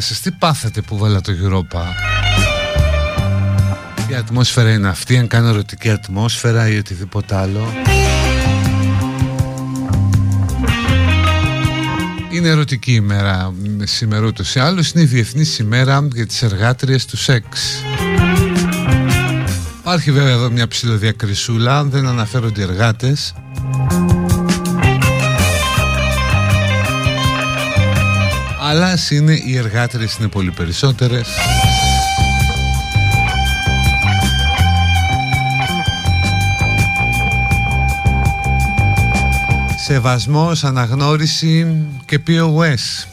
άρεσε, τι πάθετε που βάλα το Europa; Η ατμόσφαιρα είναι αυτή, αν κάνω ερωτική ατμόσφαιρα ή οτιδήποτε άλλο. Είναι ερωτική ημέρα σήμερα ούτως ή άλλως, είναι η Διεθνής ημέρα για τις εργάτριες του σεξ. Υπάρχει βέβαια εδώ μια ψηλοδιακρισούλα, δεν αναφέρονται οι εργάτες. Αλλά είναι οι εργάτες είναι πολύ περισσότερες. Σεβασμός, αναγνώριση και POS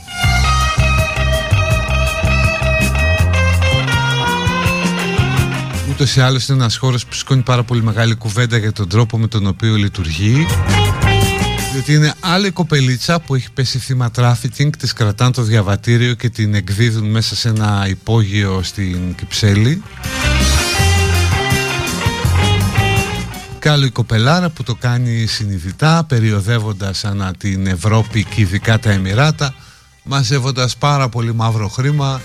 Ούτως ή άλλως είναι ένας χώρος που σκόνει πάρα πολύ μεγάλη κουβέντα για τον τρόπο με τον οποίο λειτουργεί διότι είναι άλλη κοπελίτσα που έχει πέσει θύμα τράφικινγκ, της κρατάνε το διαβατήριο και την εκδίδουν μέσα σε ένα υπόγειο στην Κυψέλη. Και άλλο η κοπελάρα που το κάνει συνειδητά, περιοδεύοντας ανά την Ευρώπη και ειδικά τα Εμιράτα, μαζεύοντας πάρα πολύ μαύρο χρήμα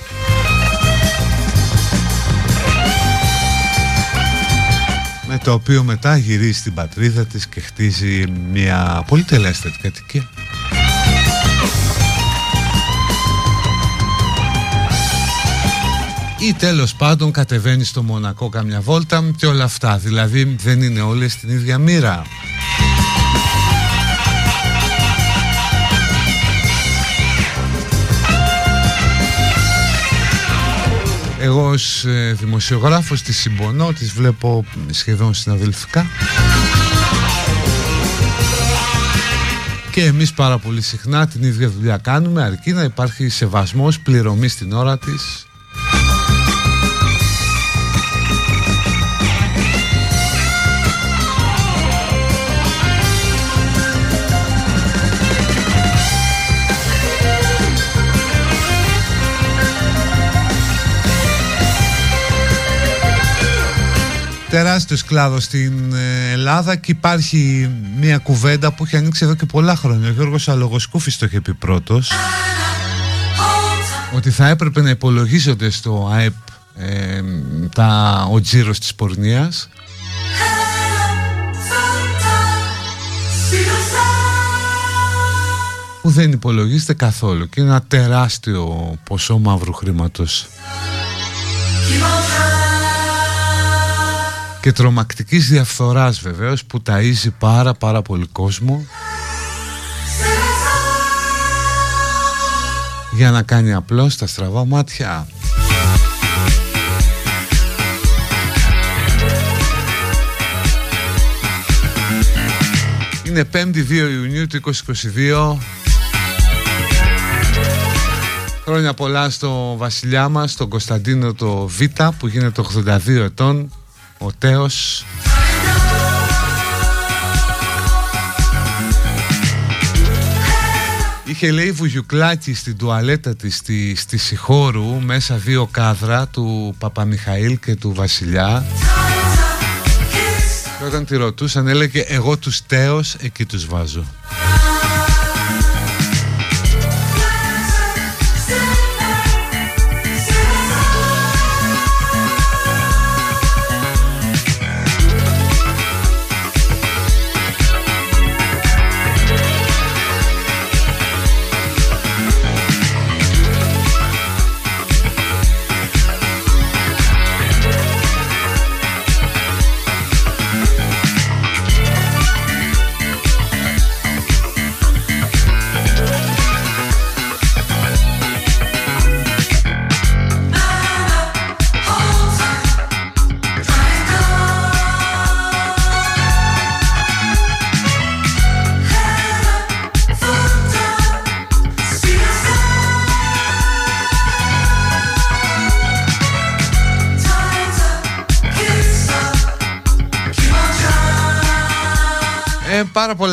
με το οποίο μετά γυρίζει στην πατρίδα της και χτίζει μια πολύ τελέστερη κατοικία. Ή τέλος πάντων κατεβαίνει στο Μονακό καμιά βόλτα και όλα αυτά. Δηλαδή δεν είναι όλες την ίδια μοίρα. Εγώ ως ε, δημοσιογράφος τη συμπονώ, τις βλέπω σχεδόν συναδελφικά. Και εμείς πάρα πολύ συχνά την ίδια δουλειά κάνουμε αρκεί να υπάρχει σεβασμός πληρωμή στην ώρα της τεράστιος κλάδος στην ε, Ελλάδα και υπάρχει μια κουβέντα που έχει ανοίξει εδώ και πολλά χρόνια. Ο Γιώργος Αλογοσκούφης το είχε πει πρώτος ότι θα έπρεπε να υπολογίζονται στο ΑΕΠ ε, τα, ο τζίρος της πορνείας που δεν υπολογίζεται καθόλου και είναι ένα τεράστιο ποσό μαύρου χρήματος και τρομακτικής διαφθοράς βεβαίως που ταΐζει πάρα πάρα πολύ κόσμο. Για να κάνει απλώς τα στραβά μάτια. Είναι 5η 2 Ιουνίου του 2022 Χρόνια πολλά στο βασιλιά μας, τον Κωνσταντίνο το Β που γίνεται 82 ετών Ο Τέος. Είχε λέει βουγιουκλάκι στην τουαλέτα της στη, στη Σιχώρου μέσα δύο κάδρα του Παπαμιχαήλ και του Βασιλιά. Και όταν τη ρωτούσαν έλεγε εγώ τους τέος εκεί τους βάζω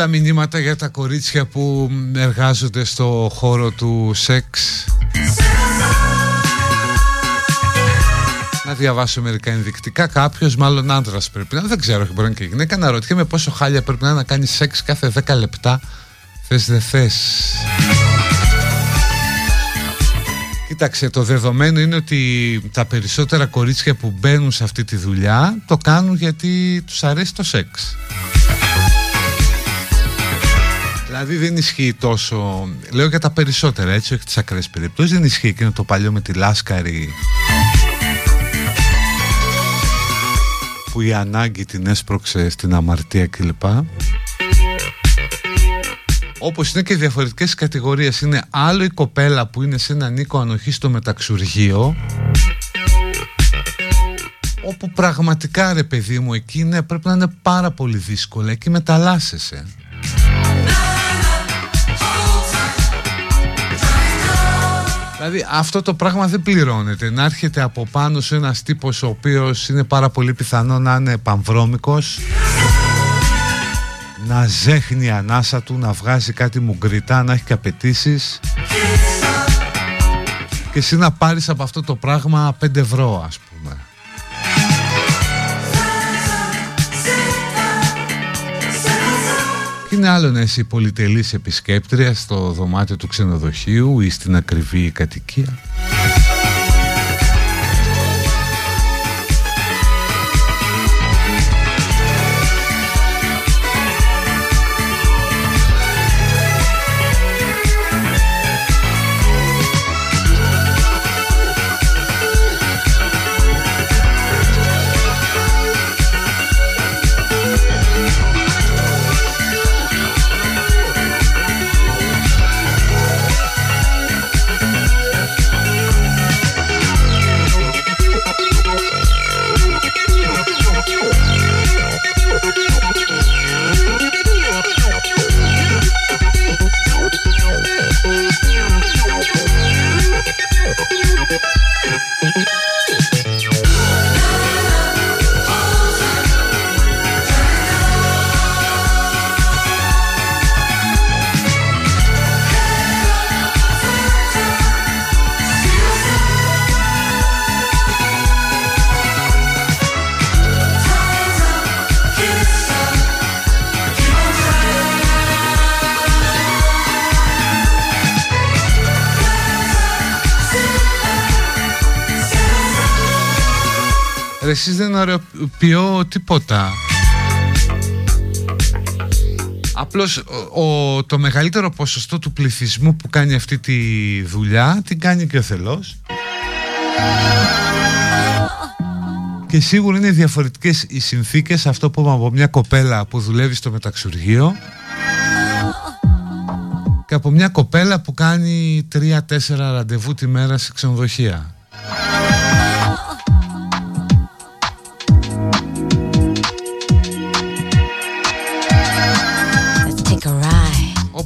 μηνύματα για τα κορίτσια που εργάζονται στο χώρο του σεξ. Να διαβάσω μερικά ενδεικτικά. Κάποιος μάλλον άντρας πρέπει να Δεν ξέρω, μπορεί να και γυναίκα Να ρωτιέμαι πόσο χάλια πρέπει να, να κάνει σεξ κάθε 10 λεπτά. Θες δεν θες. Κοίταξε, το δεδομένο είναι ότι τα περισσότερα κορίτσια που μπαίνουν σε αυτή τη δουλειά το κάνουν γιατί τους αρέσει το σεξ. Δηλαδή δεν ισχύει τόσο. Λέω για τα περισσότερα έτσι, όχι τις ακραίες περιπτώσεις. Δεν ισχύει εκείνο το παλιό με τη Λάσκαρη που η ανάγκη την έσπρωξε στην αμαρτία κλπ. Όπως είναι και διαφορετικές κατηγορίες Είναι άλλο η κοπέλα που είναι σε έναν οίκο ανοχής στο μεταξουργείο Όπου πραγματικά ρε παιδί μου Εκεί είναι, πρέπει να είναι πάρα πολύ δύσκολα Εκεί μεταλλάσσεσαι Δηλαδή αυτό το πράγμα δεν πληρώνεται. Να έρχεται από πάνω σε ένας τύπος ο οποίος είναι πάρα πολύ πιθανό να είναι πανβρώμικος να ζέχνει η ανάσα του, να βγάζει κάτι μουγκριτά, να έχει και απαιτήσεις. και εσύ να πάρεις από αυτό το πράγμα 5 ευρώ ας πούμε. Είναι άλλο να είσαι πολυτελής επισκέπτριας στο δωμάτιο του ξενοδοχείου ή στην ακριβή κατοικία Ρε εσείς δεν ωραιοποιώ τίποτα Απλώς ο, το μεγαλύτερο ποσοστό του πληθυσμού που κάνει αυτή τη δουλειά την κάνει και ο θελός και σίγουρα είναι διαφορετικές οι συνθήκες αυτό που είπαμε από μια κοπέλα που δουλεύει στο μεταξουργείο και από μια κοπέλα που κάνει 3-4 ραντεβού τη μέρα σε ξενοδοχεία.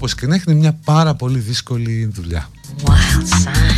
Όπως και να έχει μια πάρα πολύ δύσκολη δουλειά. να μου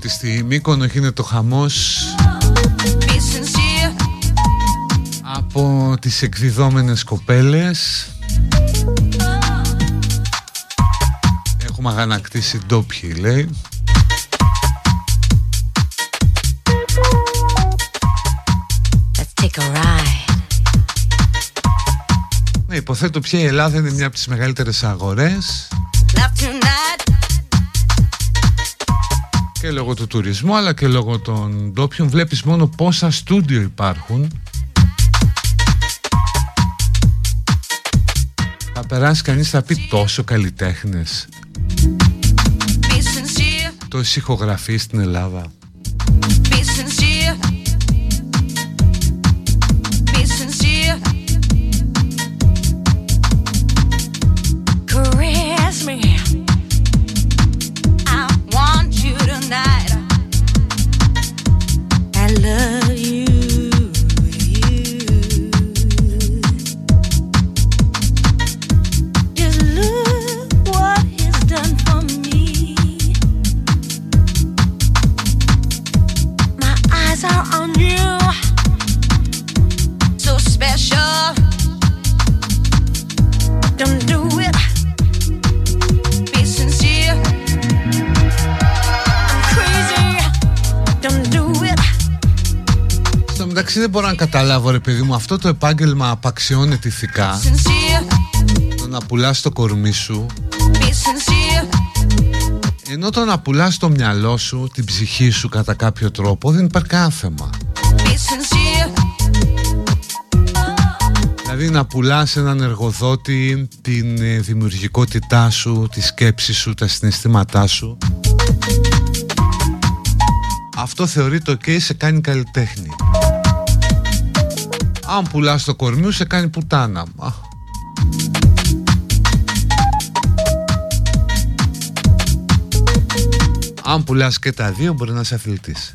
λέει ότι στη Μύκονο γίνεται το χαμός από τις εκδιδόμενες κοπέλες. Έχουμε αγανακτήσει ντόπιοι λέει. Ναι, υποθέτω πια η Ελλάδα είναι μια από τις μεγαλύτερες αγορές και λόγω του τουρισμού αλλά και λόγω των ντόπιων βλέπεις μόνο πόσα στούντιο υπάρχουν. Θα περάσει κανείς θα πει τόσο καλλιτέχνες. Το ηχογραφεί στην Ελλάδα δεν μπορώ να καταλάβω ρε παιδί μου Αυτό το επάγγελμα απαξιώνεται ηθικά Το να πουλάς το κορμί σου. Ενώ το να πουλάς το μυαλό σου Την ψυχή σου κατά κάποιο τρόπο Δεν υπάρχει κανένα θέμα. Δηλαδή να πουλάς έναν εργοδότη την ε, δημιουργικότητά σου, τη σκέψη σου, τα συναισθήματά σου. Αυτό θεωρείται ok, σε κάνει καλλιτέχνη Αν πουλάς το κορμί σε κάνει πουτάνα. Αν πουλάς και τα δύο μπορεί να είσαι αθλητής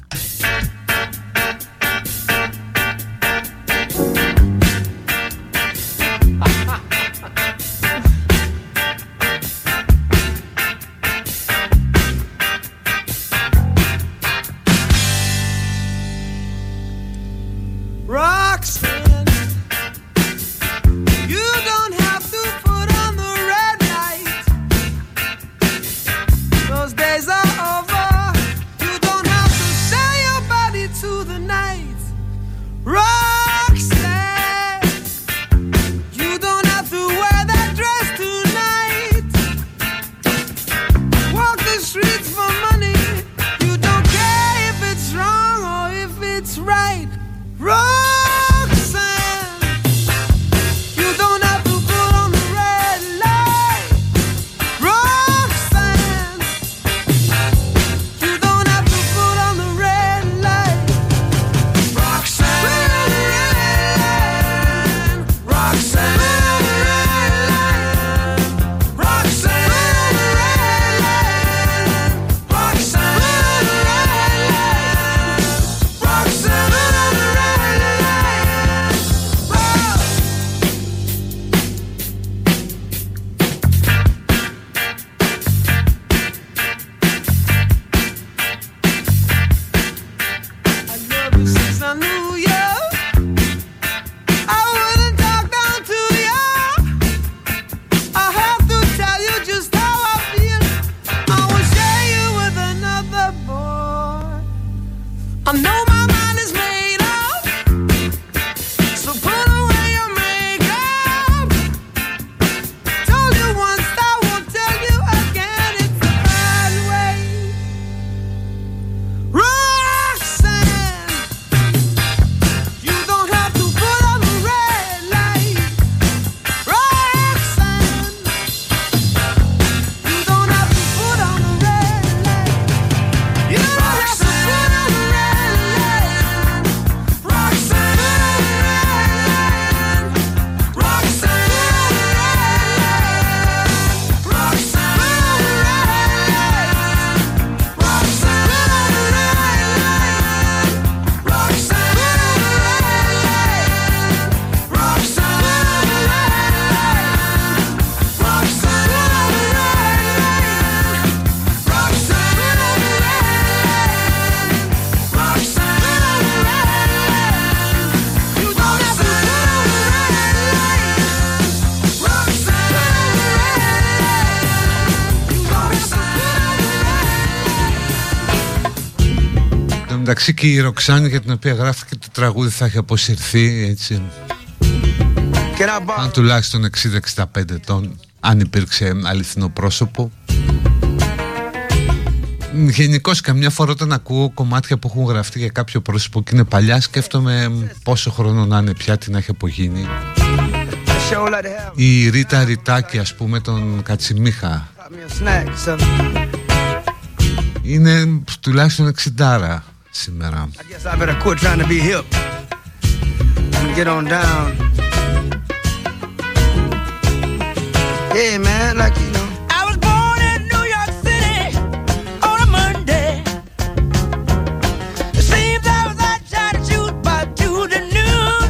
μεταξύ και η Ροξάνη για την οποία γράφτηκε το τραγούδι θα έχει αποσυρθεί έτσι. Αν τουλάχιστον 60-65 ετών αν υπήρξε αληθινό πρόσωπο. Γενικώς καμιά φορά όταν ακούω κομμάτια που έχουν γραφτεί για κάποιο πρόσωπο και είναι παλιά σκέφτομαι πόσο χρόνο να είναι πια την έχει απογίνει. Η Ρίτα Ριτάκη ας πούμε τον Κατσιμίχα. Είναι τουλάχιστον 60 σήμερα. I guess I better quit trying to be hip and get on down. Hey man, like you know. I was born in New York City on a Monday. It seems I was out trying to shoot by Tuesday noon.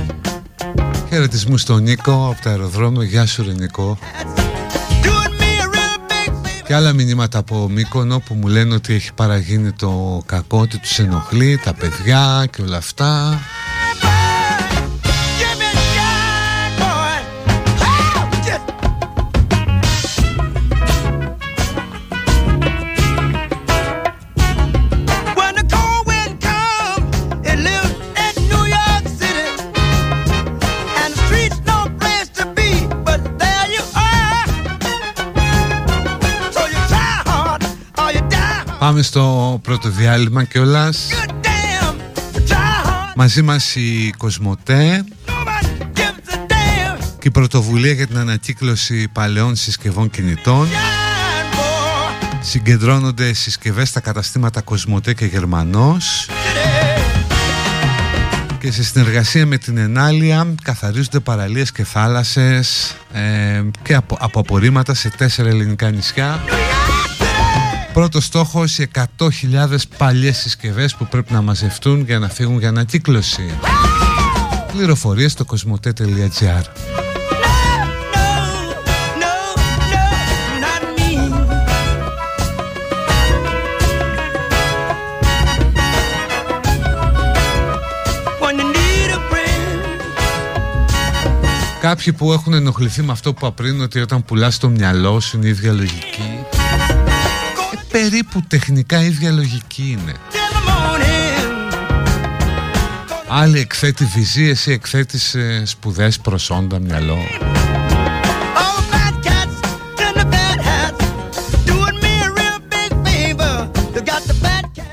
Χαιρετισμού στον Νίκο από το αεροδρόμιο. Γεια σου, ρε Νίκο. Και άλλα μηνύματα από Μύκονο που μου λένε ότι έχει παραγίνει το κακό, ότι τους ενοχλεί, τα παιδιά και όλα αυτά. Πάμε στο πρώτο διάλειμμα κιόλας. Μαζί μας η Κοσμοτέ πρωτοβουλία για την ανακύκλωση παλαιών συσκευών κινητών Συγκεντρώνονται συσκευές στα καταστήματα Κοσμοτέ και Γερμανός και σε συνεργασία με την Ενάλια καθαρίζονται παραλίες και θάλασσες ε, και από, από απορρίμματα σε τέσσερα ελληνικά νησιά. Πρώτο στόχος οι 100.000 παλιές συσκευές που πρέπει να μαζευτούν για να φύγουν για ανακύκλωση. Πληροφορίες στο κοσμοτέ.gr Κάποιοι που έχουν ενοχληθεί με αυτό που είπα πριν ότι όταν πουλάς το μυαλό σου είναι η ίδια λογική ε, περίπου τεχνικά η ίδια λογική είναι. Άλλοι εκθέτει βυζί, εσύ εκθέτεις ε, σπουδές προσόντα μυαλό.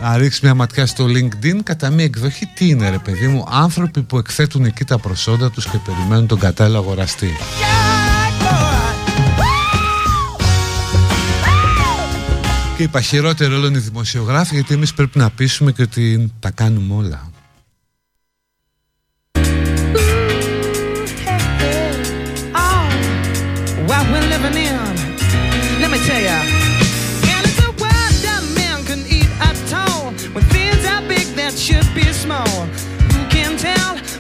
Να ρίξεις μια ματιά στο LinkedIn κατά μία εκδοχή τι είναι ρε παιδί μου Άνθρωποι που εκθέτουν εκεί τα προσόντα τους και περιμένουν τον κατάλληλο αγοραστή Και είπα χειρότερο όλων οι δημοσιογράφοι γιατί εμείς πρέπει να πείσουμε και ότι τα κάνουμε όλα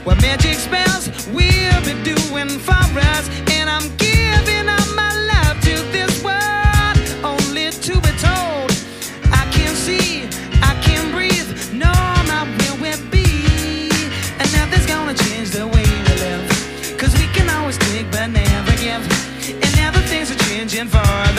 what magic spells will be doing for us; And I'm giving up searching for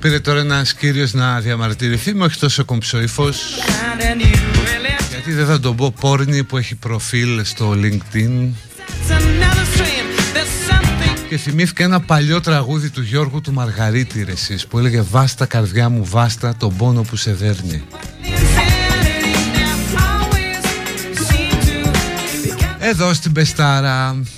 πήρε τώρα ένας κύριος να διαμαρτυρηθεί με όχι τόσο κομψό ύφος And then you really Γιατί δεν θα τον πω πόρνη που έχει προφίλ στο LinkedIn that's another strain. There's something Και θυμήθηκα ένα παλιό τραγούδι του Γιώργου του Μαργαρίτη ρε εσείς, Που έλεγε βάστα καρδιά μου βάστα τον πόνο που σε δέρνει insanity now always seem to be governed Εδώ στην Πεστάρα for useless. Α,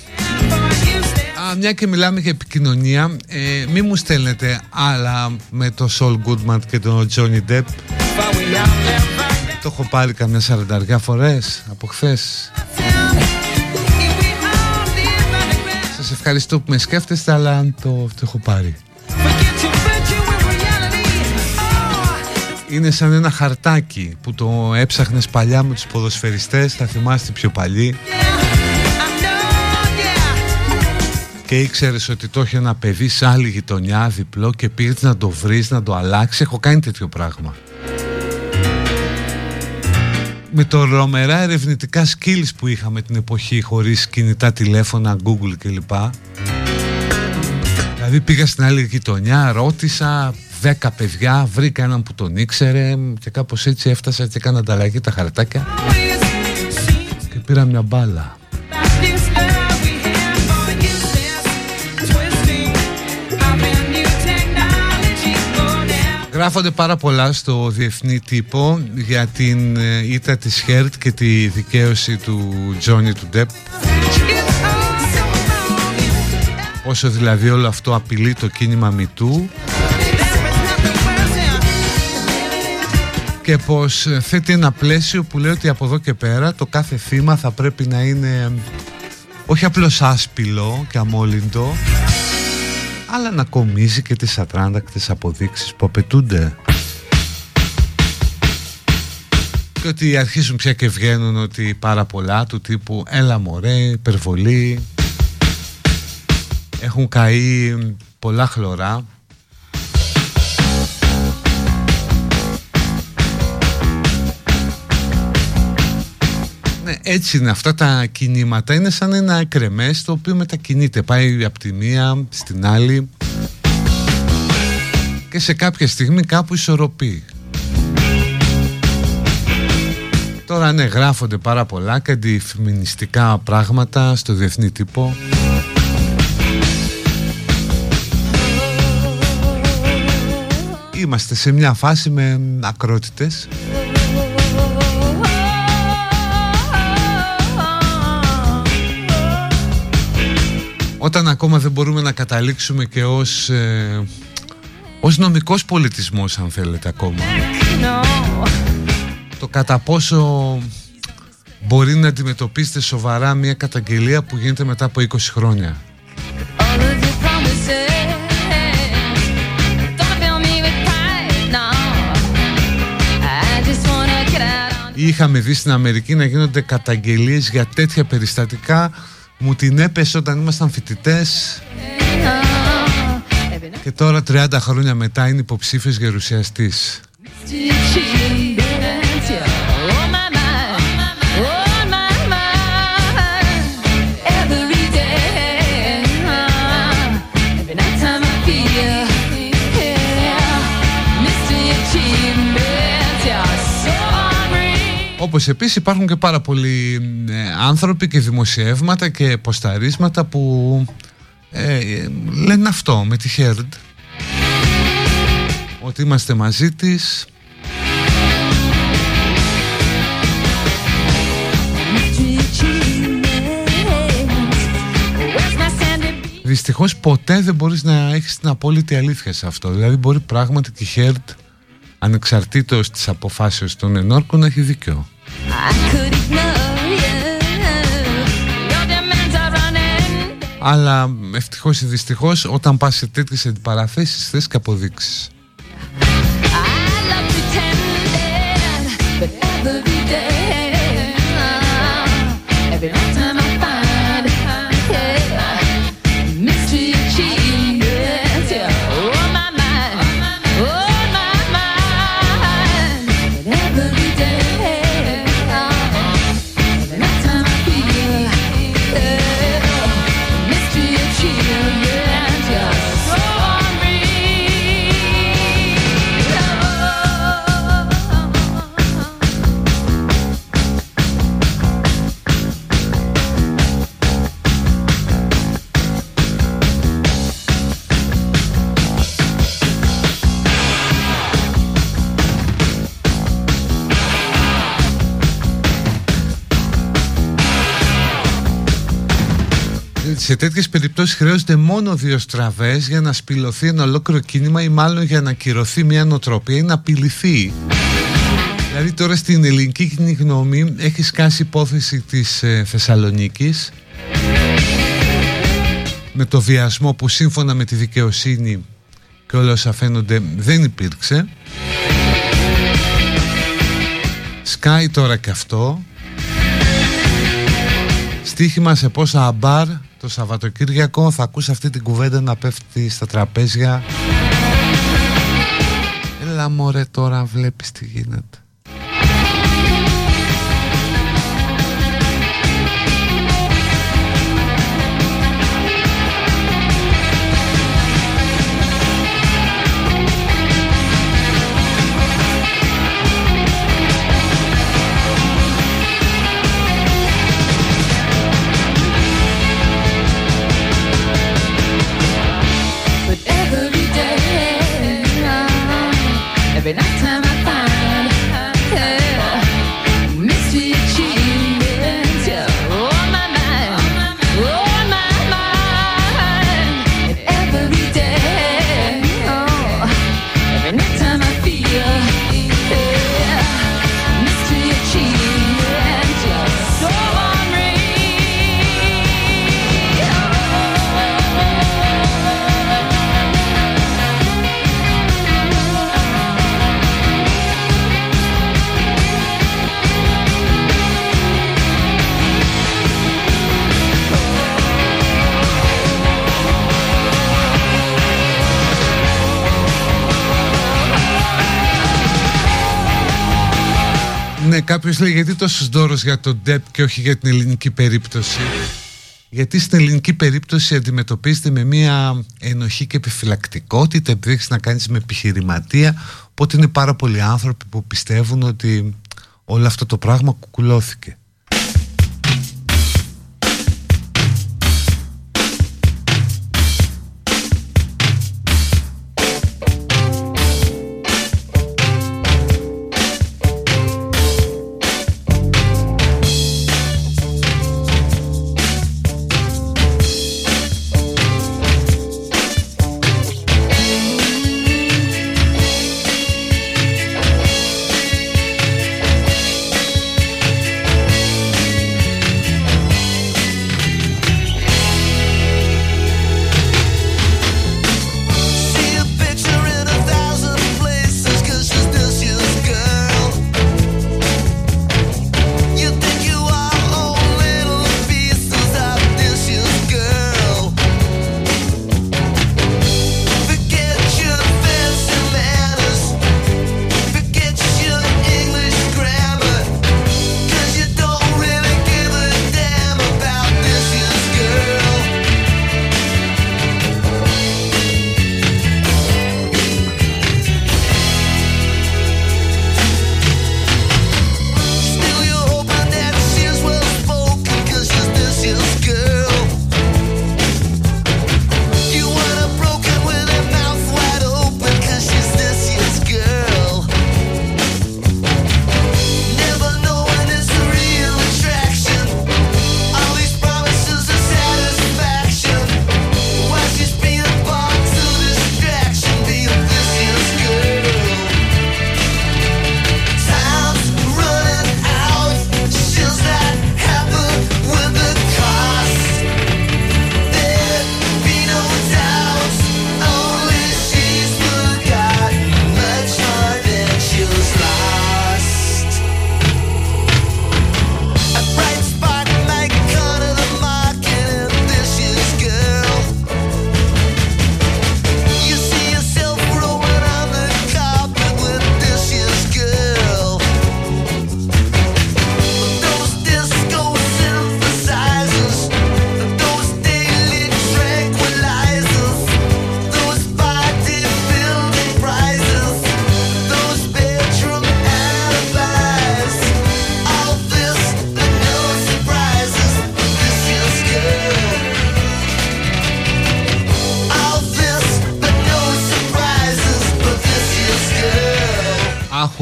μια και μιλάμε για επικοινωνία ε, Μη μου στέλνετε άλλα με το Saul Goodman και τον Johnny Depp But we all live under Το έχω πάρει καμιά σαρανταριά φορές από χθες. town. If we all live underground, Σας ευχαριστώ που με σκέφτεστε αλλά το, το έχω πάρει forget your virtual reality. Oh, Είναι σαν ένα χαρτάκι που το έψαχνες παλιά με τους ποδοσφαιριστές Θα θυμάστε πιο παλιοί Και ήξερες ότι το είχε ένα παιδί σε άλλη γειτονιά διπλό Και πήγες να το βρεις, να το αλλάξει Έχω κάνει τέτοιο πράγμα με το ρομερά ερευνητικά skills που είχαμε την εποχή χωρίς κινητά τηλέφωνα, Google κλπ. Δηλαδή πήγα στην άλλη γειτονιά, ρώτησα 10 παιδιά, βρήκα έναν που τον ήξερε και κάπως έτσι έφτασα και έκανα ανταλλαγή τα χαρτάκια Always seem και πήρα μια μπάλα. Γράφονται πάρα πολλά στο διεθνή τύπο για την ε, ήττα της Χέρτ και τη δικαίωση του Τζόνι του Ντεπ It's all so wrong. Όσο δηλαδή όλο αυτό απειλεί το κίνημα μητού There is nothing worse than και πως ε, θέτει ένα πλαίσιο που λέει ότι από εδώ και πέρα το κάθε θύμα θα πρέπει να είναι ε, όχι απλώς άσπυλο και αμόλυντο αλλά να κομίζει και τις ατράντακτες αποδείξεις που απαιτούνται. και ότι αρχίζουν πια και βγαίνουν ότι πάρα πολλά του τύπου έλα μωρέ, υπερβολή έχουν καεί πολλά χλωρά έτσι είναι. Αυτά τα κινήματα είναι σαν ένα κρεμές το οποίο μετακινείται. Πάει από τη μία στην άλλη. Και σε κάποια στιγμή κάπου ισορροπεί. Τώρα ναι γράφονται πάρα πολλά και αντιφεμινιστικά πράγματα στο διεθνή τύπο. Είμαστε σε μια φάση με ακρότητες Όταν ακόμα δεν μπορούμε να καταλήξουμε και ως, ε, ως νομικός πολιτισμός αν θέλετε ακόμα. Το κατά πόσο μπορεί να αντιμετωπίσετε σοβαρά μια καταγγελία που γίνεται μετά από 20 χρόνια. Είχαμε δει στην Αμερική να γίνονται καταγγελίες για τέτοια περιστατικά Μου την έπεσε όταν ήμασταν φοιτητές. Και τώρα 30 χρόνια μετά είναι υποψήφιος γερουσιαστής Όπως επίσης υπάρχουν και πάρα πολλοί ε, άνθρωποι και δημοσιεύματα και ποσταρίσματα που ε, ε, λένε αυτό με τη Χέρντ ότι είμαστε μαζί της. Δυστυχώς ποτέ δεν μπορείς να έχεις την απόλυτη αλήθεια σε αυτό. Δηλαδή μπορεί πράγματι και η Χέρντ ανεξαρτήτως της αποφάσεως των ενόρκων να έχει δίκιο. Αλλά ευτυχώς ή δυστυχώς όταν πας σε τέτοιες αντιπαραθέσεις θες και αποδείξεις σε τέτοιες περιπτώσεις χρειάζονται μόνο δύο στραβές για να σπηλωθεί ένα ολόκληρο κίνημα ή μάλλον για να ακυρωθεί μια νοοτροπία ή να απειληθεί. Δηλαδή τώρα στην ελληνική κοινή γνώμη έχει σκάσει υπόθεση της ε, Θεσσαλονίκης με το βιασμό που σύμφωνα με τη δικαιοσύνη και όλα όσα φαίνονται δεν υπήρξε. Σκάει τώρα και αυτό Στίχημα σε πόσα αμπάρ το Σαββατοκύριακο θα ακούς αυτή την κουβέντα να πέφτει στα τραπέζια. Έλα μωρέ τώρα βλέπεις τι γίνεται Every night time κάποιος λέει γιατί τόσος δώρος για τον ΤΕΠ και όχι για την ελληνική περίπτωση; Γιατί στην ελληνική περίπτωση αντιμετωπίζεται με μια ενοχή και επιφυλακτικότητα επειδή έχεις να κάνεις με επιχειρηματία οπότε είναι πάρα πολλοί άνθρωποι που πιστεύουν ότι όλο αυτό το πράγμα κουκουλώθηκε.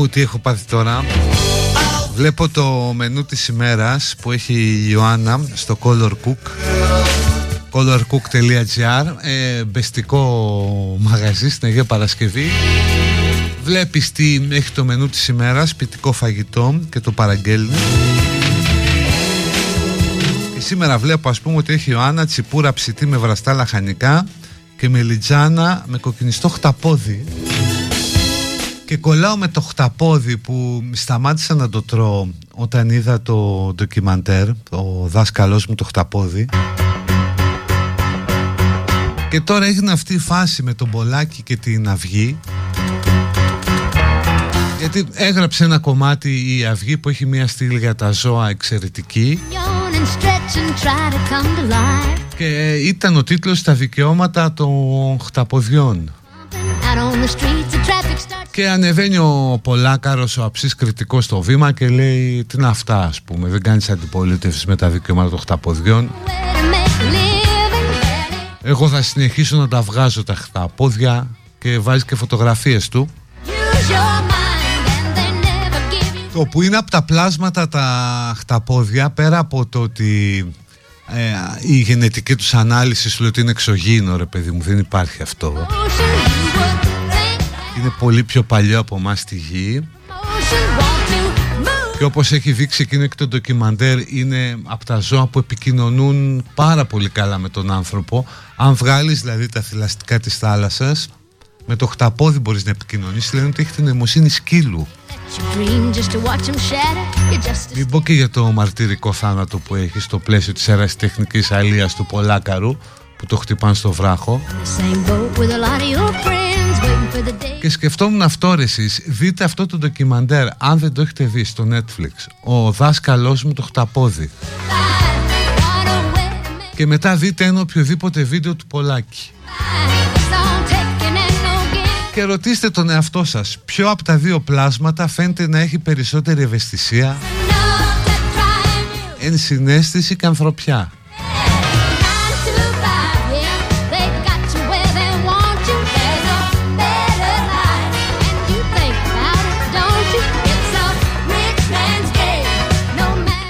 Girl. Άχου τι έχω πάθει τώρα. Βλέπω το μενού της ημέρας που έχει η Ιωάννα στο Color Cook colorcook.gr ε, Μπεστικό μαγαζί στην Αγία Παρασκευή Βλέπεις τι έχει το μενού της ημέρας Ποιητικό φαγητό και το παραγγέλνει Και σήμερα βλέπω ας πούμε ότι έχει η Ιωάννα τσιπούρα ψητή με βραστά λαχανικά Και μελιτζάνα με κοκκινιστό χταπόδι και κολλάω με το χταπόδι που σταμάτησα να το τρώω όταν είδα το ντοκιμαντέρ, ο δάσκαλός μου το χταπόδι. Και τώρα έγινε αυτή η φάση με τον Πολάκη και την Αυγή. Γιατί έγραψε ένα κομμάτι η Αυγή που έχει μια στήλη για τα ζώα εξαιρετική Yawn and stretch and try to come to life. και ήταν ο τίτλος «Τα δικαιώματα των χταποδιών». Out on the streets, the traffic starts. Και ανεβαίνει ο Πολάκαρος, ο αψής κριτικός στο βήμα και λέει τι είναι αυτά ας πούμε, δεν κάνεις αντιπολίτευσης με τα δικαιώματα των χταποδιών. Where to make a living. Εγώ θα συνεχίσω να τα βγάζω τα χταπόδια και βάζεις και φωτογραφίες του. Use your mind and they never give you. Το που είναι από τα πλάσματα τα χταπόδια πέρα από το ότι ε, η γενετική τους ανάλυση σου λέει ότι είναι εξωγήινο ρε παιδί μου, δεν υπάρχει αυτό. Είναι πολύ πιο παλιό από εμάς στη γη Motion want to move. και όπως έχει δείξει εκείνο και το ντοκιμαντέρ είναι από τα ζώα που επικοινωνούν πάρα πολύ καλά με τον άνθρωπο. Αν βγάλεις δηλαδή τα θηλαστικά της θάλασσας με το χταπόδι μπορείς να επικοινωνήσεις λένε ότι έχει την νοημοσύνη σκύλου. Let you dream just to watch them shatter. You're just a Μην πω και για το μαρτυρικό θάνατο που έχεις στο πλαίσιο της αεραστεχνικής αλίας του Πολάκαρου που το χτυπάνε στο βράχο The same boat with a lot of your friends waiting for the day. και σκεφτόμουν αυτό ρε εσείς δείτε αυτό το ντοκιμαντέρ αν δεν το έχετε δει στο Netflix ο δάσκαλός μου το χταπόδι What a way to make και μετά δείτε ένα οποιοδήποτε βίντεο του Πολάκη It's all taking and no giving. και ρωτήστε τον εαυτό σας ποιο από τα δύο πλάσματα φαίνεται να έχει περισσότερη ευαισθησία; Enough to try and you. ενσυναίσθηση και ανθρωπιά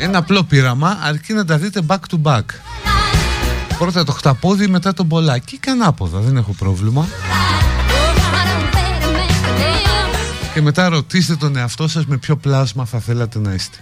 Ένα απλό πείραμα αρκεί να τα δείτε back to back life. Πρώτα το χταπόδι μετά τον Πολάκη και ανάποδα δεν έχω πρόβλημα What a way to make a live. και μετά ρωτήστε τον εαυτό σας με ποιο πλάσμα θα θέλατε να είστε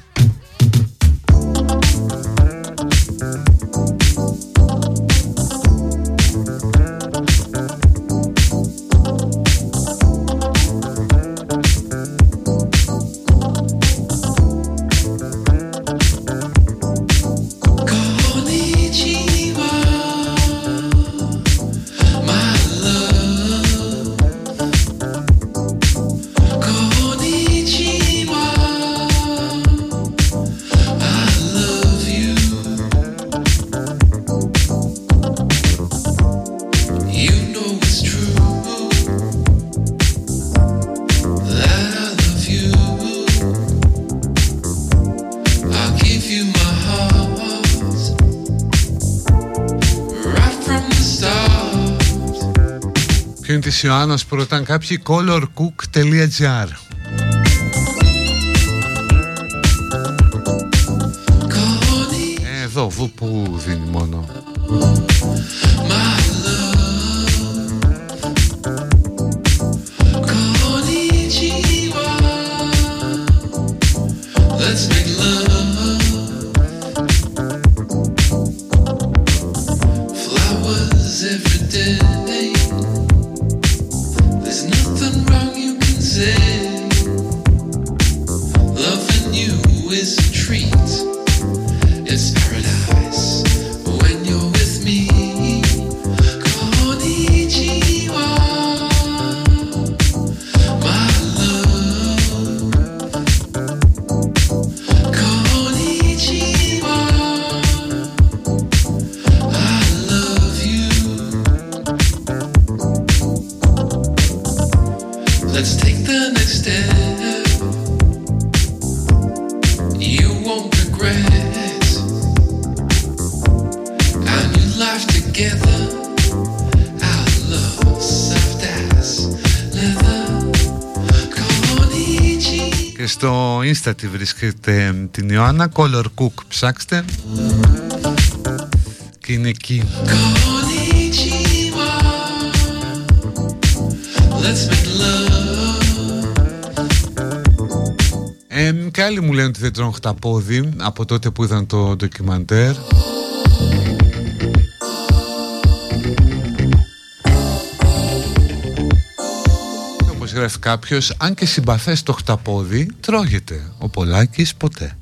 της Ιωάννας που ρωτάνε κάποιοι colorcook.gr βρίσκεται την Ιωάννα Color Cook ψάξτε και είναι εκεί Konnichiwa. Let's make love. ε, και άλλοι μου λένε ότι δεν τρώνε χταπόδι από τότε που είδαν το ντοκιμαντέρ Και όπως γράφει κάποιος αν και συμπαθές το χταπόδι τρώγεται ο Πολάκης ποτέ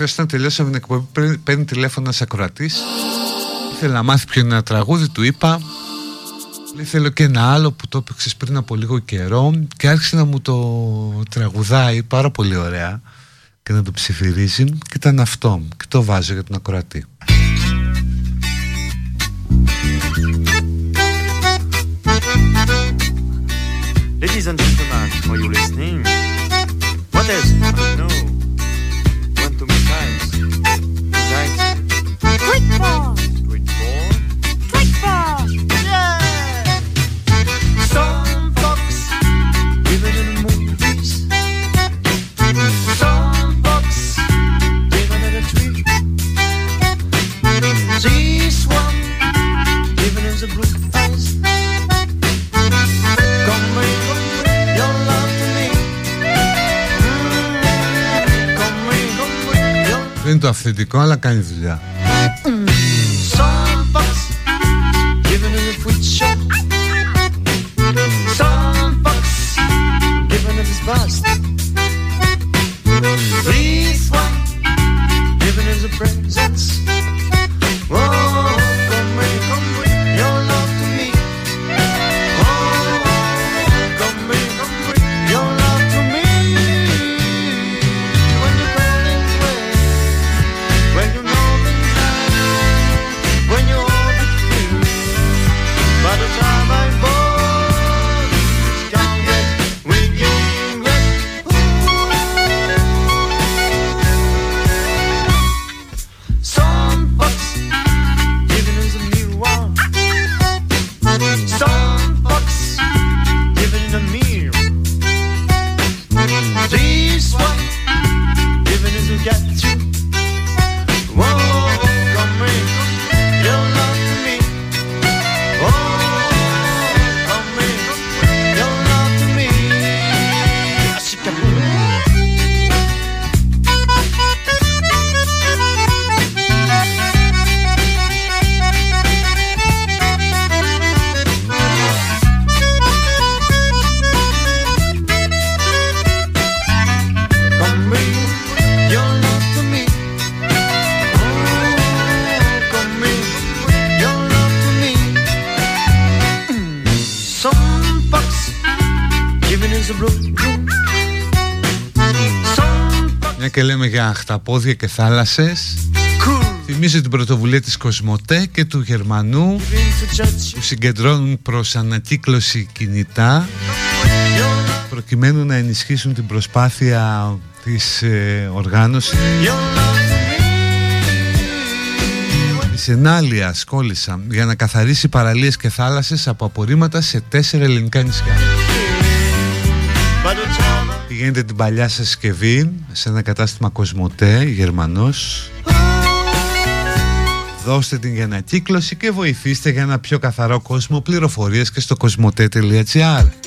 Χθες όταν τελειώσαμε την εκπομπή, παίρνει τηλέφωνο ένας ακροατής. Ήθελε να μάθει ποιο είναι ένα τραγούδι, του είπα. Λέει, θέλω και ένα άλλο που το έπαιξε πριν από λίγο καιρό και άρχισε να μου το τραγουδάει πάρα πολύ ωραία και να το ψηφυρίζει και ήταν αυτό και το βάζω για τον ακροατή. Ladies and gentlemen, are you listening? What else? το αυθεντικό αλλά κάνει δουλειά. και λέμε για χταπόδια και θάλασσες. Cool. Θυμίζει την πρωτοβουλία της Κοσμοτέ και του Γερμανού που συγκεντρώνουν προς ανακύκλωση κινητά προκειμένου να ενισχύσουν την προσπάθεια της ε, οργάνωσης. Της ενάλειας για να καθαρίσει παραλίες και θάλασσες από απορρίμματα σε τέσσερα ελληνικά νησιά πηγαίνετε την παλιά συσκευή σε ένα κατάστημα Κοσμοτέ, Γερμανός. Δώστε την για ανακύκλωση και βοηθήστε για ένα πιο καθαρό κόσμο. Πληροφορίες και στο κοσμοτέ.gr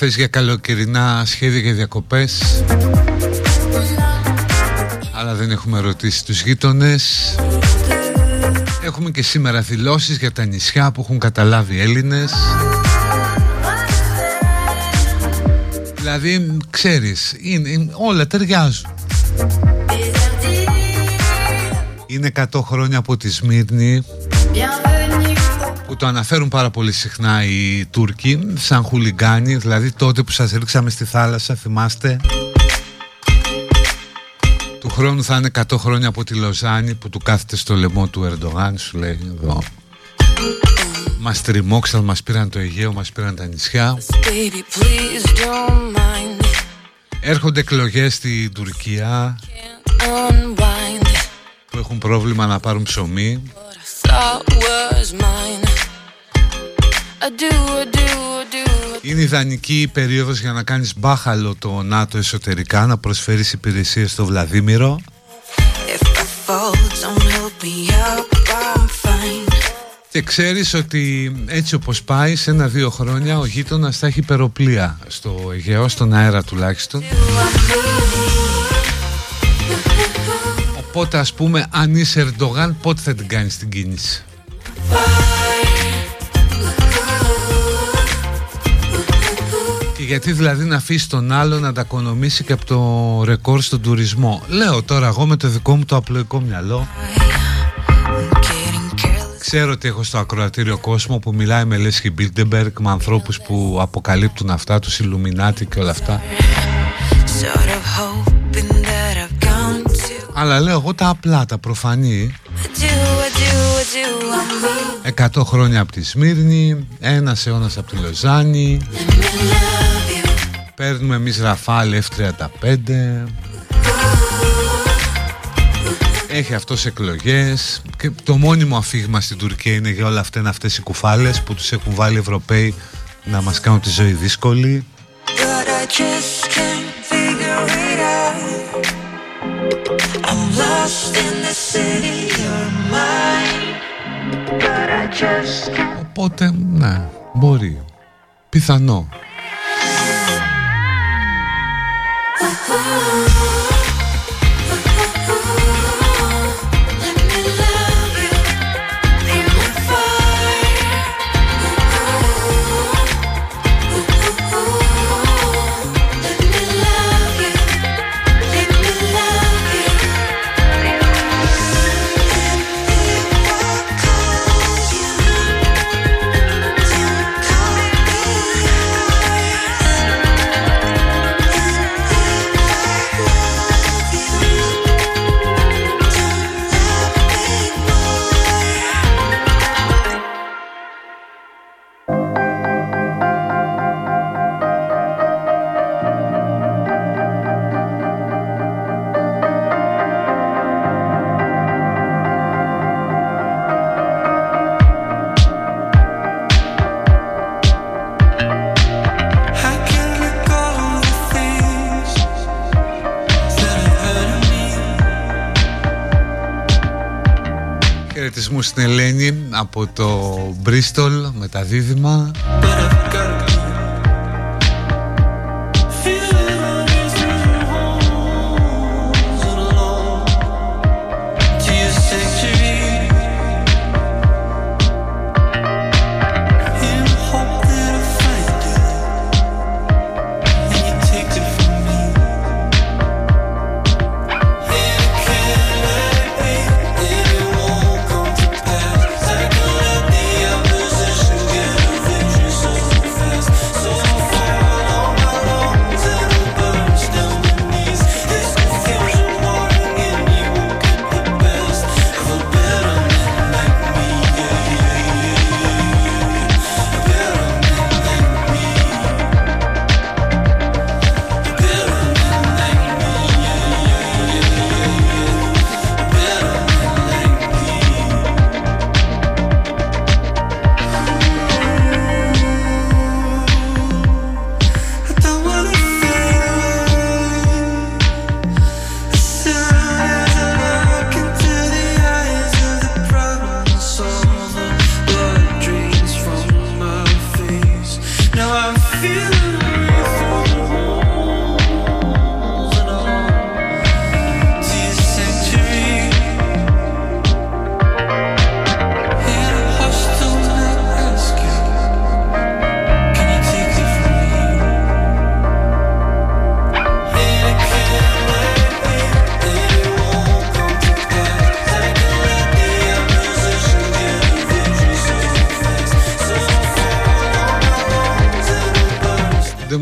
bleu. Λέγαμε χθες για καλοκαιρινά σχέδια και διακοπές. Αλλά δεν έχουμε ρωτήσει τους γείτονες. Έχουμε και σήμερα δηλώσεις για τα νησιά που έχουν καταλάβει οι Έλληνες. Δηλαδή ξέρεις είναι, είναι- όλα ταιριάζουν. Είναι 100 χρόνια από τη Σμύρνη. Bienvenue που το αναφέρουν πάρα πολύ συχνά οι Τούρκοι σαν χουλιγκάνοι, δηλαδή τότε που σας ρίξαμε στη θάλασσα, θυμάστε; Του χρόνου θα είναι 100 χρόνια από τη Λοζάνη που του κάθεται στο λαιμό του Ερντογάν, σου λέει εδώ. Μας τριμώξαν, μας πήραν το Αιγαίο, μας πήραν τα νησιά. Baby, please don't mind. Έρχονται εκλογές στην Τουρκία Unwind. που έχουν πρόβλημα να πάρουν ψωμί. Είναι ιδανική περίοδος για να κάνεις μπάχαλο το ΝΑΤΟ εσωτερικά, να προσφέρεις υπηρεσίες στο Βλαδίμηρο. If I fall, don't help me up. I'm fine. Και ξέρεις ότι έτσι όπως πάει σε ένα-δύο χρόνια ο γείτονας θα έχει υπεροπλία στο Αιγαίο, στον αέρα τουλάχιστον. Οπότε ας πούμε αν είσαι Ερντογάν πότε θα την κάνεις την κίνηση; Γιατί δηλαδή να αφήσει τον άλλο να τα οικονομήσει και από το ρεκόρ στον τουρισμό. Λέω τώρα εγώ με το δικό μου το απλοϊκό μυαλό Getting careless. Ξέρω ότι έχω στο ακροατήριο κόσμο που μιλάει με Λέσχη Μπίλντεμπεργκ με ανθρώπους που αποκαλύπτουν αυτά, τους Ιλουμινάτι και όλα αυτά. Sort of hoping that I've gone too. Αλλά λέω εγώ τα απλά, τα προφανή. I do, I do, I do. I'm 100 χρόνια από τη Σμύρνη, ένας αιώνας από τη Λοζάνη, love you. Παίρνουμε εμείς Ραφάλ F35, Έχει αυτός εκλογές και το μόνιμο αφήγημα στην Τουρκία είναι για όλα αυτά είναι αυτές οι κουφάλες που τους έχουν βάλει οι Ευρωπαίοι να μας κάνουν τη ζωή δύσκολη. But I just can't τα δίδυμα.